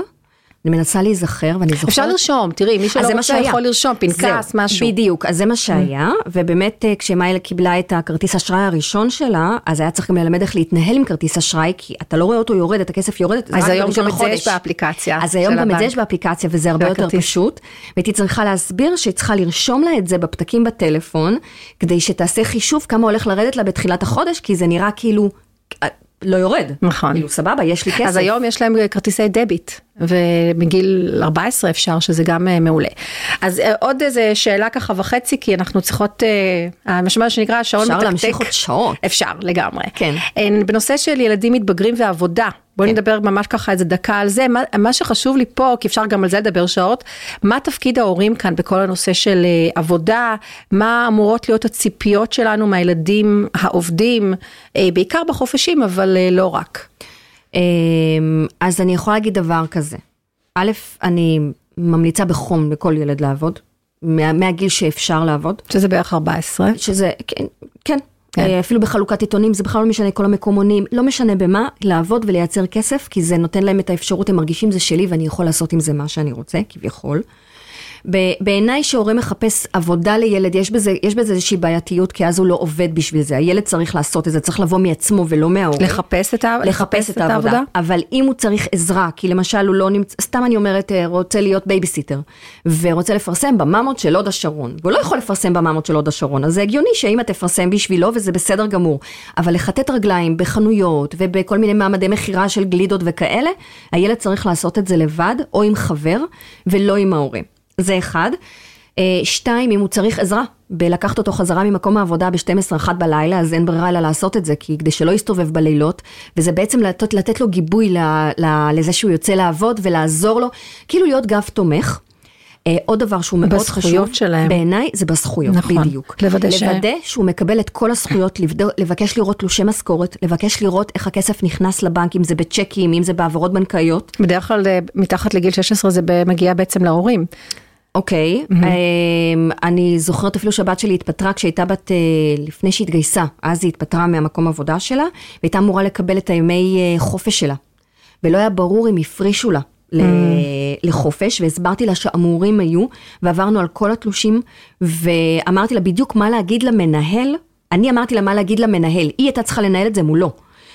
אני מנסה להיזכר ואני זוכרת. אפשר לרשום, תראי, מי שלא רוצה יכול לרשום, פנקס, משהו. בדיוק, אז זה מה שהיה, ובאמת אה, כשמאיילה קיבלה את הכרטיס אשראי הראשון שלה, אז היה צריך גם ללמד איך להתנהל עם כרטיס אשראי, כי אתה לא רואה אותו יורד, את הכסף יורד, אז היום גם את זה יש באפליקציה. אז היום גם את זה יש באפליקציה, וזה הרבה יותר פשוט. והייתי צריכה להסביר שהיא צריכה לרשום לה את זה בפתקים בטלפון, כדי שתעשה חישוב כמה הולך לרדת לה בתחילת החודש, כי זה נראה כאילו... לא יורד. נכון. כאילו סבבה, יש לי כסף. אז היום יש להם כרטיסי דביט, ומגיל 14 אפשר, שזה גם uh, מעולה. אז uh, עוד איזה שאלה ככה וחצי, כי אנחנו צריכות, uh, מה שנקרא, שעון מתקתק. אפשר להמשיך עוד שעות. אפשר, לגמרי. כן. בנושא של ילדים מתבגרים ועבודה, בואי כן. נדבר ממש ככה איזה דקה על זה. מה, מה שחשוב לי פה, כי אפשר גם על זה לדבר שעות, מה תפקיד ההורים כאן בכל הנושא של uh, עבודה, מה אמורות להיות הציפיות שלנו מהילדים העובדים, uh, בעיקר בחופשים, אבל uh, לא רק. אז אני יכולה להגיד דבר כזה. א', אני ממליצה בחום לכל ילד לעבוד, מה, מהגיל שאפשר לעבוד. שזה בערך 14. שזה, כן, כן. כן. אפילו בחלוקת עיתונים, זה בכלל לא משנה, כל המקומונים, לא משנה במה, לעבוד ולייצר כסף, כי זה נותן להם את האפשרות, הם מרגישים זה שלי ואני יכול לעשות עם זה מה שאני רוצה, כביכול. בעיניי שהורה מחפש עבודה לילד, יש בזה, יש בזה איזושהי בעייתיות, כי אז הוא לא עובד בשביל זה. הילד צריך לעשות את זה, צריך לבוא מעצמו ולא מההורה. לחפש את, ה... לחפש את העבודה. אבל אם הוא צריך עזרה, כי למשל הוא לא נמצא, סתם אני אומרת, אה, רוצה להיות בייביסיטר, ורוצה לפרסם בממות של הוד השרון, והוא לא יכול לפרסם בממות של הוד השרון, אז זה הגיוני שאמא תפרסם בשבילו וזה בסדר גמור. אבל לכתת רגליים בחנויות ובכל מיני מעמדי מכירה של גלידות וכאלה, הילד צריך לעשות את זה לבד, או עם חבר, ולא עם ההורה. זה אחד. אה, שתיים, אם הוא צריך עזרה בלקחת אותו חזרה ממקום העבודה ב-12-1 בלילה, אז אין ברירה אלא לעשות את זה, כי כדי שלא יסתובב בלילות, וזה בעצם לתת, לתת לו גיבוי ל, ל, לזה שהוא יוצא לעבוד ולעזור לו, כאילו להיות גב תומך. אה, עוד דבר שהוא מאוד חשוב, בזכויות שלהם. בעיניי זה בזכויות, נכון. בדיוק. לוודא ש- לוודא שהוא מקבל את כל הזכויות, לבקש לראות תלושי משכורת, לבקש לראות איך הכסף נכנס לבנק, אם זה בצ'קים, אם זה בהעברות בנקאיות. בדרך כלל אה, מתחת לגיל 16 זה מגיע בעצם להורים. אוקיי, mm-hmm. אני זוכרת אפילו שהבת שלי התפטרה כשהייתה בת, אה, לפני שהתגייסה, אז היא התפטרה מהמקום עבודה שלה, והייתה אמורה לקבל את הימי אה, חופש שלה. ולא היה ברור אם הפרישו לה. לחופש, והסברתי לה שאמורים היו, ועברנו על כל התלושים, ואמרתי לה בדיוק מה להגיד למנהל, אני אמרתי לה מה להגיד למנהל, היא הייתה צריכה לנהל את זה מולו.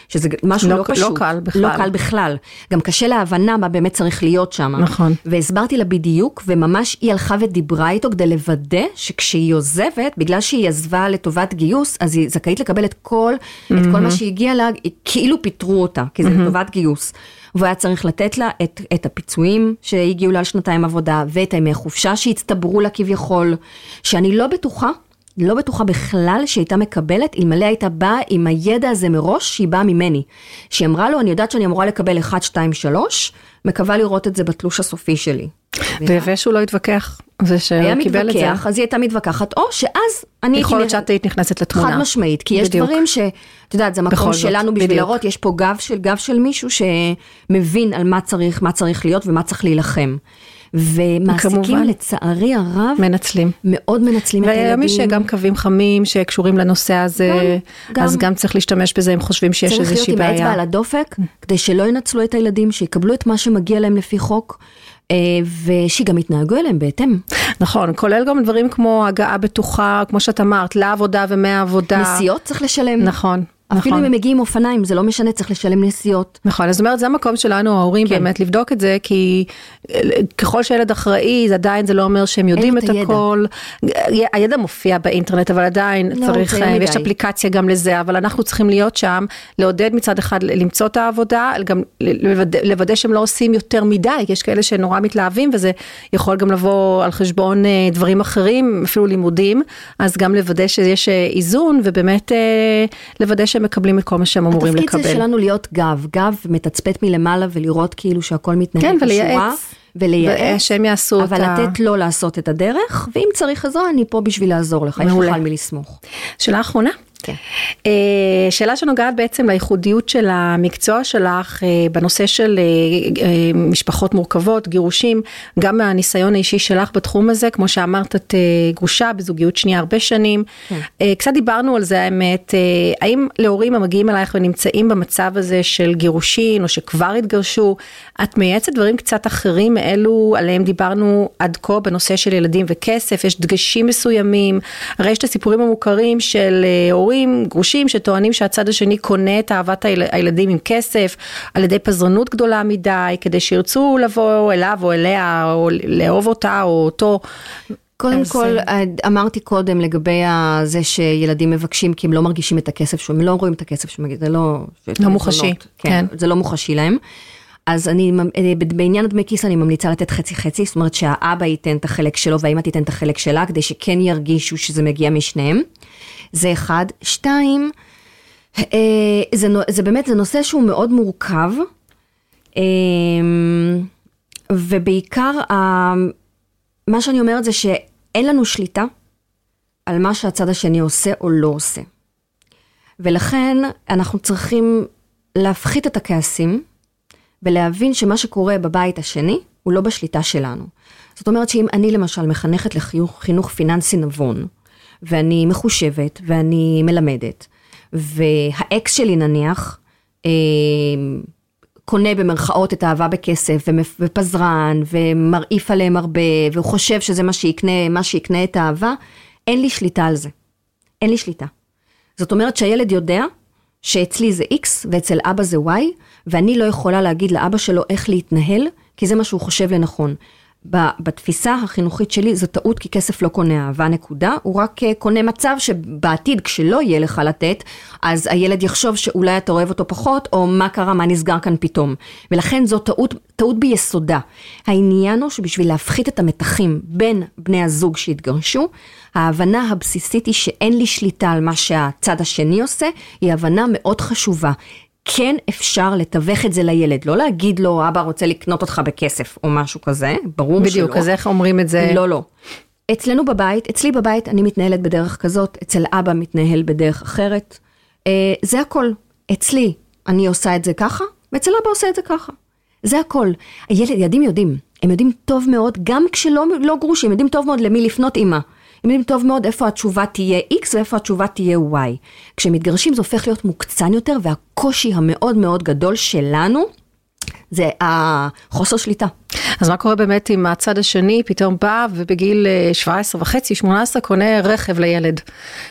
שזה משהו לא- לא, לא פשוט. קל בכלל. לא קל בכלל. גם קשה להבנה מה באמת צריך להיות שם. נכון. והסברתי לה בדיוק, וממש היא הלכה ודיברה איתו כדי לוודא שכשהיא עוזבת, בגלל שהיא עזבה לטובת גיוס, אז היא זכאית לקבל את כל, את כל מה שהגיע לה, כאילו פיטרו אותה, כי זה לטובת גיוס. והוא היה צריך לתת לה את, את הפיצויים שהגיעו לה על שנתיים עבודה, ואת הימי חופשה שהצטברו לה כביכול, שאני לא בטוחה. לא בטוחה בכלל שהייתה מקבלת, אלמלא הייתה באה עם הידע הזה מראש, שהיא באה ממני. שהיא אמרה לו, אני יודעת שאני אמורה לקבל 1, 2, 3, מקווה לראות את זה בתלוש הסופי שלי. ושהוא לא התווכח, זה שהוא היה קיבל את זה. מתווכח, אז היא הייתה מתווכחת, או שאז אני יכול להיות הייתי... שאת היית נכנסת לתמונה. חד משמעית, כי יש בדיוק. דברים ש... את יודעת, זה מקום זאת, שלנו בשביל בדיוק. להראות, יש פה גב של גב של מישהו שמבין על מה צריך, מה צריך להיות ומה צריך להילחם. ומעסיקים כמובן. לצערי הרב, מנצלים. מאוד מנצלים את הילדים. והיום יש גם קווים חמים שקשורים לנושא הזה, גם, אז גם. גם צריך להשתמש בזה אם חושבים שיש צריך להיות איזושהי עם האצבע בעיה. על הדופק, כדי שלא ינצלו את הילדים, שיקבלו את מה שמגיע להם לפי חוק, אה, ושגם יתנהגו אליהם בהתאם. נכון, כולל גם דברים כמו הגעה בטוחה, כמו שאת אמרת, לעבודה ומהעבודה. נסיעות צריך לשלם. נכון, אפילו נכון. אם הם מגיעים עם אופניים, זה לא משנה, צריך לשלם נסיעות. נכון, אז זאת אומרת, זה המקום שלנו, ההורים, כן. באמת לבדוק את זה, כי אה, ככל שילד אחראי, זה עדיין זה לא אומר שהם יודעים את את הידע. הכל. הידע מופיע באינטרנט, אבל עדיין לא, צריך, מדי. ויש אפליקציה גם לזה, אבל אנחנו צריכים להיות שם, לעודד מצד אחד למצוא את העבודה, גם לוודא, לוודא שהם לא עושים יותר מדי, כי יש כאלה שנורא מתלהבים, וזה יכול גם לבוא על חשבון אה, דברים אחרים, אפילו לימודים, אז גם לוודא שיש איזון, ובאמת לוודא שהם מקבלים את כל מה שהם אמורים לקבל. התפקיד זה שלנו להיות גב, גב מתצפת מלמעלה ולראות כאילו שהכל מתנהל כן, כשורה. ולייעץ. שהם יעשו אבל את ה- לתת לו לעשות את הדרך, ואם צריך עזרה, אני פה בשביל לעזור לך, יש. לך על מי לסמוך. שאלה אחרונה. כן. אה, שאלה שנוגעת בעצם לייחודיות של המקצוע שלך אה, בנושא של אה, משפחות מורכבות, גירושים, גם מהניסיון האישי שלך בתחום הזה, כמו שאמרת, את גרושה בזוגיות שנייה הרבה שנים. כן. קצת דיברנו על זה האמת, האם להורים המגיעים אלייך ונמצאים במצב הזה של גירושין או שכבר התגרשו, את מייעצת דברים קצת אחרים מאלו עליהם דיברנו עד כה בנושא של ילדים וכסף, יש דגשים מסוימים, הרי יש את הסיפורים המוכרים של אה, הורים גרושים שטוענים שהצד השני קונה את אהבת היל- הילדים עם כסף על ידי פזרנות גדולה מדי, כדי שירצו לבוא אליו או אליה או לאהוב אותה או אותו. קודם אז, כל, אמרתי קודם לגבי זה שילדים מבקשים כי הם לא מרגישים את הכסף שלהם, הם לא רואים את הכסף זה לא... לא מוחשי, כן. כן. זה לא מוחשי להם. אז אני, אה, בעניין דמי כיס אני ממליצה לתת חצי חצי, זאת אומרת שהאבא ייתן את החלק שלו והאמא תיתן את החלק שלה, כדי שכן ירגישו שזה מגיע משניהם. זה אחד. שתיים, אה, זה, זה באמת, זה נושא שהוא מאוד מורכב, אה, ובעיקר, ה- מה שאני אומרת זה שאין לנו שליטה על מה שהצד השני עושה או לא עושה. ולכן אנחנו צריכים להפחית את הכעסים ולהבין שמה שקורה בבית השני הוא לא בשליטה שלנו. זאת אומרת שאם אני למשל מחנכת לחינוך חינוך פיננסי נבון, ואני מחושבת ואני מלמדת, והאקס שלי נניח, אה, קונה במרכאות את האהבה בכסף, ופזרן, ומרעיף עליהם הרבה, והוא חושב שזה מה שיקנה, מה שיקנה את האהבה, אין לי שליטה על זה. אין לי שליטה. זאת אומרת שהילד יודע שאצלי זה X ואצל אבא זה Y, ואני לא יכולה להגיד לאבא שלו איך להתנהל, כי זה מה שהוא חושב לנכון. בתפיסה החינוכית שלי זו טעות כי כסף לא קונה אהבה נקודה, הוא רק אה, קונה מצב שבעתיד כשלא יהיה לך לתת, אז הילד יחשוב שאולי אתה אוהב אותו פחות, או מה קרה, מה נסגר כאן פתאום. ולכן זו טעות, טעות ביסודה. העניין הוא שבשביל להפחית את המתחים בין בני הזוג שהתגרשו, ההבנה הבסיסית היא שאין לי שליטה על מה שהצד השני עושה, היא הבנה מאוד חשובה. כן אפשר לתווך את זה לילד, לא להגיד לו, אבא רוצה לקנות אותך בכסף או משהו כזה, ברור שלא. בדיוק, אז איך אומרים את זה? לא, לא. אצלנו בבית, אצלי בבית אני מתנהלת בדרך כזאת, אצל אבא מתנהל בדרך אחרת. אה, זה הכל. אצלי אני עושה את זה ככה, ואצל אבא עושה את זה ככה. זה הכל. הילד, ילדים יודעים, הם יודעים טוב מאוד, גם כשלא לא גרושים, הם יודעים טוב מאוד למי לפנות אימא. הם יודעים טוב מאוד איפה התשובה תהיה X ואיפה התשובה תהיה Y. כשמתגרשים זה הופך להיות מוקצן יותר, והקושי המאוד מאוד גדול שלנו, זה החוסר שליטה. אז מה קורה באמת אם הצד השני פתאום בא ובגיל אה, 17 וחצי, 18 קונה רכב לילד.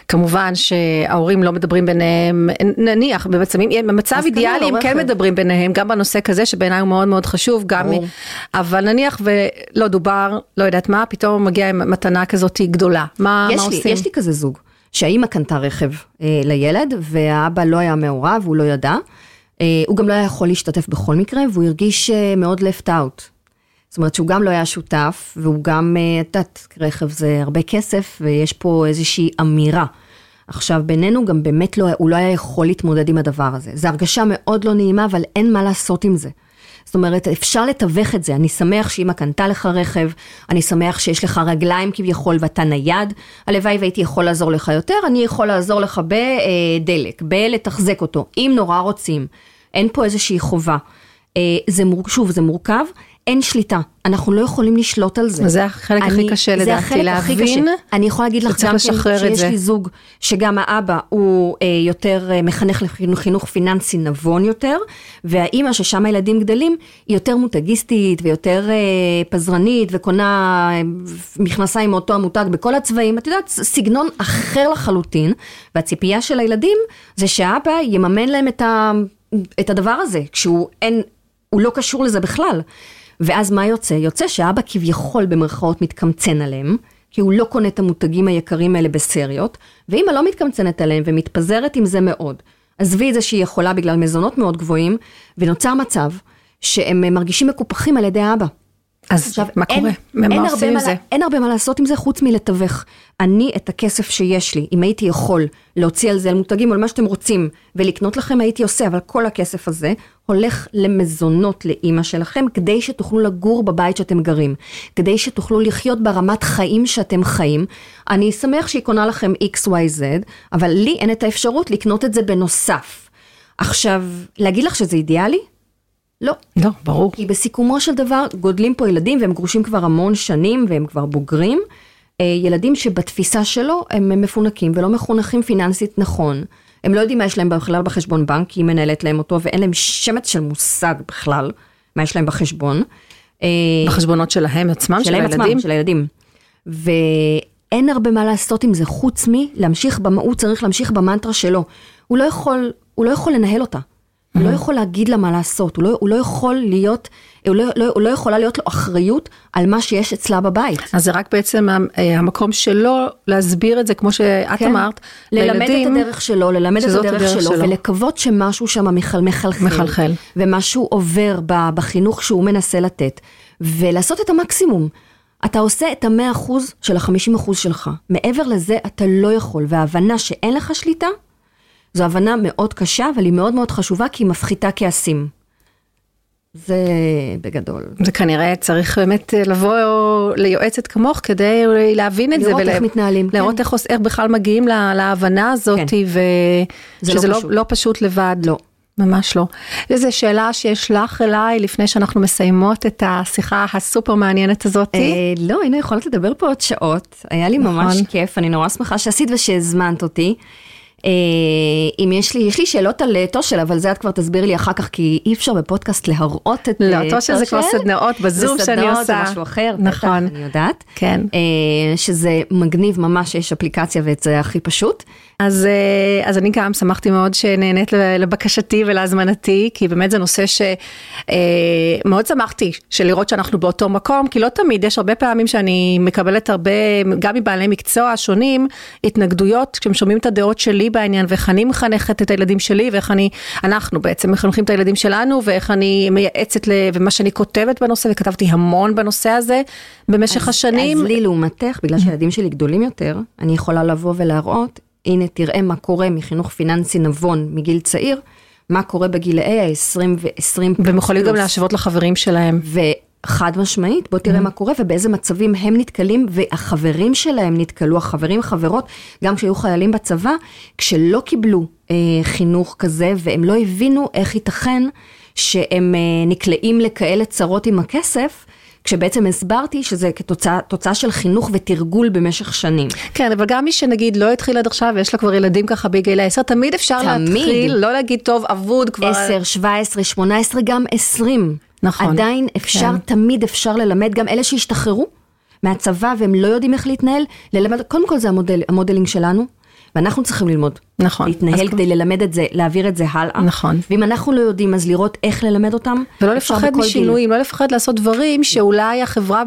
כמובן שההורים לא מדברים ביניהם, נניח במצבים, במצב אידיאלי הם כן. מדברים ביניהם, גם בנושא כזה שבעיניי הוא מאוד מאוד חשוב, גם. אבל נניח ולא דובר, לא יודעת מה, פתאום מגיע עם מתנה כזאת גדולה, מה, יש מה לי, עושים? יש לי כזה זוג, שהאימא קנתה רכב אה, לילד, והאבא לא היה מעורב, הוא לא ידע. אה, הוא גם לא היה יכול להשתתף בכל מקרה, והוא הרגיש אה, מאוד left out. זאת אומרת שהוא גם לא היה שותף, והוא גם, אה, את יודעת, רכב זה הרבה כסף, ויש פה איזושהי אמירה. עכשיו, בינינו גם באמת לא, הוא לא היה יכול להתמודד עם הדבר הזה. זו הרגשה מאוד לא נעימה, אבל אין מה לעשות עם זה. זאת אומרת, אפשר לתווך את זה. אני שמח שאמא קנתה לך רכב, אני שמח שיש לך רגליים כביכול ואתה נייד. הלוואי והייתי יכול לעזור לך יותר, אני יכול לעזור לך בדלק, בלתחזק אותו, אם נורא רוצים. אין פה איזושהי חובה. אה, זה מור... שוב, זה מורכב, אין שליטה. אנחנו לא יכולים לשלוט על זה. זה החלק הכי אני- קשה זה לדעתי, החלק הכי להבין קשה. אני יכולה להגיד לך גם כן שיש זה. לי זוג שגם האבא הוא אה, יותר אה, מחנך לחינוך חינוך פיננסי נבון יותר, והאימא ששם הילדים גדלים, היא יותר מותגיסטית ויותר אה, פזרנית וקונה אה, מכנסיים מאותו המותג בכל הצבעים, את יודעת, סגנון אחר לחלוטין, והציפייה של הילדים זה שהאבא יממן להם את, ה, את הדבר הזה, כשהוא אין, הוא לא קשור לזה בכלל. ואז מה יוצא? יוצא שהאבא כביכול במרכאות מתקמצן עליהם, כי הוא לא קונה את המותגים היקרים האלה בסריות, ואמא לא מתקמצנת עליהם ומתפזרת עם זה מאוד. עזבי את זה שהיא יכולה בגלל מזונות מאוד גבוהים, ונוצר מצב שהם מרגישים מקופחים על ידי האבא. אז עכשיו, מה אין- קורה? אין מה הרבה עושים עם זה? אין הרבה מה לעשות עם זה חוץ מלתווך. אני את הכסף שיש לי, אם הייתי יכול להוציא על זה על מותגים או על מה שאתם רוצים ולקנות לכם הייתי עושה, אבל כל הכסף הזה הולך למזונות לאימא שלכם כדי שתוכלו לגור בבית שאתם גרים, כדי שתוכלו לחיות ברמת חיים שאתם חיים. אני שמח שהיא קונה לכם XYZ, אבל לי אין את האפשרות לקנות את זה בנוסף. עכשיו, להגיד לך שזה אידיאלי? לא. לא, ברור. כי בסיכומו של דבר גודלים פה ילדים והם גרושים כבר המון שנים והם כבר בוגרים. אה, ילדים שבתפיסה שלו הם מפונקים ולא מחונכים פיננסית נכון. הם לא יודעים מה יש להם בכלל בחשבון בנק, כי היא מנהלת להם אותו ואין להם שמץ של מושג בכלל מה יש להם בחשבון. אה, בחשבונות שלהם עצמם, של שלהם הילדים? עצמם, של הילדים. ואין הרבה מה לעשות עם זה חוץ מלהמשיך, במ... הוא צריך להמשיך במנטרה שלו. הוא לא יכול, הוא לא יכול לנהל אותה. הוא לא יכול להגיד לה מה לעשות, הוא לא, הוא לא יכול להיות, הוא לא, לא, הוא לא יכולה להיות לו אחריות על מה שיש אצלה בבית. אז זה רק בעצם אה, המקום שלו להסביר את זה, כמו שאת כן. אמרת, ללמד לילדים, את הדרך שלו, ללמד את הדרך הדרך שלו, שלו. ולקוות שמשהו שם מחל, מחלחל. מחלחל. ומשהו עובר בחינוך שהוא מנסה לתת, ולעשות את המקסימום. אתה עושה את המאה אחוז של החמישים אחוז שלך. מעבר לזה אתה לא יכול, וההבנה שאין לך שליטה, זו הבנה מאוד קשה, אבל היא מאוד מאוד חשובה, כי היא מפחיתה כעסים. זה בגדול. זה כנראה צריך באמת אה, לבוא ליועצת כמוך כדי להבין את זה. לראות איך מתנהלים, כן. לראות איך, עוש- איך בכלל מגיעים לה- להבנה הזאת, כן. זה ושזה לא לא, פשוט. לא פשוט לבד. לא. ממש לא. איזו שאלה שיש לך אליי לפני שאנחנו מסיימות את השיחה הסופר מעניינת הזאת? אה, לא, היינו יכולות לדבר פה עוד שעות, היה לי ממש נכון. כיף, אני נורא שמחה שעשית ושהזמנת אותי. אה, אם יש לי, יש לי שאלות על אה, תושל, אבל זה את כבר תסבירי לי אחר כך, כי אי אפשר בפודקאסט להראות את לא, תושל זה כבר סדנאות בזום שאני עושה. זה סדנאות, זה משהו אחר, נכון. בטח, אני יודעת. כן. שזה מגניב ממש, יש אפליקציה ואת זה הכי פשוט. אז, אז אני גם שמחתי מאוד שנהנית לבקשתי ולהזמנתי, כי באמת זה נושא שמאוד שמחתי של לראות שאנחנו באותו מקום, כי לא תמיד, יש הרבה פעמים שאני מקבלת הרבה, גם מבעלי מקצוע שונים, התנגדויות, כשהם שומעים את הדעות שלי בעניין, ואיך אני מחנכת את הילדים שלי, ואיך אני, אנחנו בעצם מחנכים את הילדים שלנו, ואיך אני מייעצת, ל, ומה שאני כותבת בנושא, וכתבתי המון בנושא הזה במשך אז, השנים. אז לי לעומתך, בגלל שהילדים שלי גדולים יותר, אני יכולה לבוא ולהראות, הנה תראה מה קורה מחינוך פיננסי נבון מגיל צעיר, מה קורה בגילאי ה-20 ו-20 והם יכולים גם להשוות לחברים שלהם. חד משמעית, בוא תראה mm. מה קורה ובאיזה מצבים הם נתקלים והחברים שלהם נתקלו, החברים, חברות, גם כשהיו חיילים בצבא, כשלא קיבלו אה, חינוך כזה והם לא הבינו איך ייתכן שהם אה, נקלעים לכאלה צרות עם הכסף. כשבעצם הסברתי שזה כתוצאה של חינוך ותרגול במשך שנים. כן, אבל גם מי שנגיד לא התחיל עד עכשיו ויש לה כבר ילדים ככה בגיל העשר, תמיד אפשר תמיד. להתחיל, לא להגיד טוב, אבוד כבר. 10, 17, 18, גם 20. נכון. עדיין אפשר, כן. תמיד אפשר ללמד, גם אלה שהשתחררו מהצבא והם לא יודעים איך להתנהל, ללמד, קודם כל זה המודל, המודלינג שלנו, ואנחנו צריכים ללמוד. נכון. להתנהל כדי כמו... ללמד את זה, להעביר את זה הלאה. נכון. ואם אנחנו לא יודעים, אז לראות איך ללמד אותם. ולא לפחד משינויים, לא לפחד לעשות דברים שאולי החברה,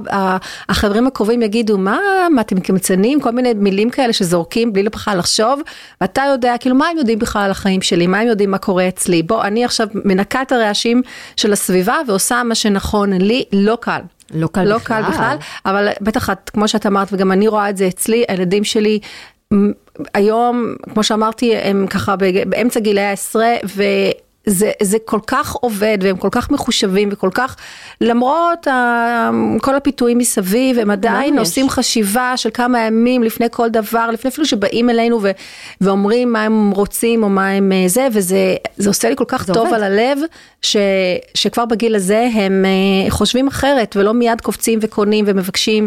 החברים הקרובים יגידו, מה, מה אתם קמצנים, כל מיני מילים כאלה שזורקים בלי בכלל לחשוב, ואתה יודע, כאילו, מה הם יודעים בכלל על החיים שלי, מה הם יודעים מה קורה אצלי. בוא, אני עכשיו מנקה את הרעשים של הסביבה ועושה מה שנכון לי, לא קל. לא קל לא בכלל. קל בכלל, אבל בטח את, כמו שאת אמרת, וגם אני רואה את זה אצלי, הילדים שלי היום, כמו שאמרתי, הם ככה באמצע גילאי העשרה, זה, זה כל כך עובד והם כל כך מחושבים וכל כך, למרות ה, כל הפיתויים מסביב, הם עדיין עושים חשיבה של כמה ימים לפני כל דבר, לפני אפילו שבאים אלינו ו, ואומרים מה הם רוצים או מה הם אה, זה, וזה עושה לי כל כך טוב עובד. על הלב, ש, שכבר בגיל הזה הם אה, חושבים אחרת ולא מיד קופצים וקונים ומבקשים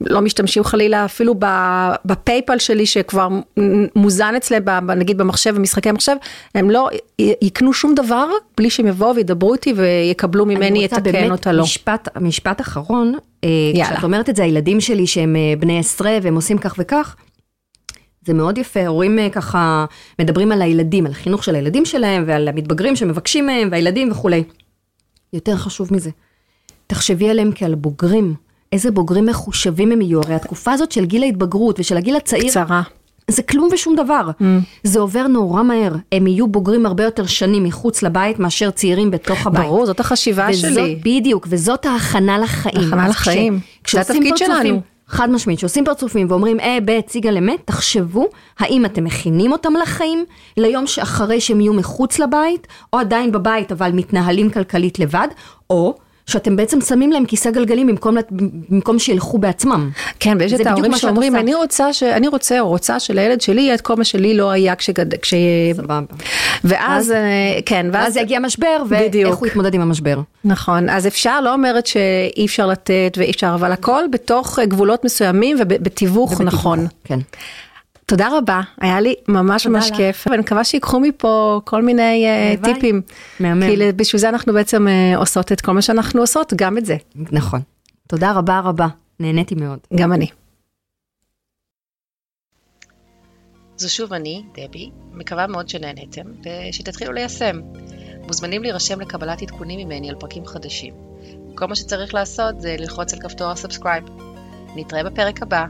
ולא משתמשים חלילה אפילו בפייפל שלי שכבר מוזן אצלם, נגיד במחשב, במשחקי מחשב, הם לא יקנו שום דבר בלי שהם יבואו וידברו איתי ויקבלו ממני את הכן או את הלא. משפט, משפט אחרון, אה, יאללה. כשאת אומרת את זה, הילדים שלי שהם אה, בני עשרה והם עושים כך וכך, זה מאוד יפה, הורים אה, ככה מדברים על הילדים, על החינוך של הילדים שלהם ועל המתבגרים שמבקשים מהם והילדים וכולי. יותר חשוב מזה, תחשבי עליהם כעל בוגרים. איזה בוגרים מחושבים הם יהיו, הרי התקופה הזאת של גיל ההתבגרות ושל הגיל הצעיר, קצרה. זה כלום ושום דבר. Mm. זה עובר נורא מהר. הם יהיו בוגרים הרבה יותר שנים מחוץ לבית מאשר צעירים בתוך הבית. ברור, זאת החשיבה וזאת, שלי. בדיוק, וזאת ההכנה לחיים. הכנה לחיים. כש, זה התפקיד שלנו. חד משמעית, כשעושים פרצופים ואומרים אה, ב', ציגה למת, תחשבו האם אתם מכינים אותם לחיים, ליום שאחרי שהם יהיו מחוץ לבית, או עדיין בבית אבל מתנהלים כלכלית לבד, או שאתם בעצם שמים להם כיסא גלגלים במקום, במקום שילכו בעצמם. כן, ויש את ההורים שאומרים, אני רוצה, ש... אני רוצה או רוצה שלילד שלי יהיה את כל מה שלי לא היה כשגד... כש... סבבה. ואז, אה, כן, ואז... ואז יגיע משבר, ואיך הוא יתמודד עם המשבר. נכון, אז אפשר, לא אומרת שאי אפשר לתת ואי אפשר, אבל הכל בתוך גבולות מסוימים ובתיווך נכון. כן. תודה רבה, היה לי ממש ממש כיף, ואני מקווה שיקחו מפה כל מיני אה, טיפים. מהמם. כי בשביל זה אנחנו בעצם אה, עושות את כל מה שאנחנו עושות, גם את זה. נכון. תודה רבה רבה, נהניתי מאוד. גם אני. זו שוב אני, דבי, מקווה מאוד שנהניתם, ושתתחילו ליישם. מוזמנים להירשם לקבלת עדכונים ממני על פרקים חדשים. כל מה שצריך לעשות זה ללחוץ על כפתור ה subscribe. נתראה בפרק הבא.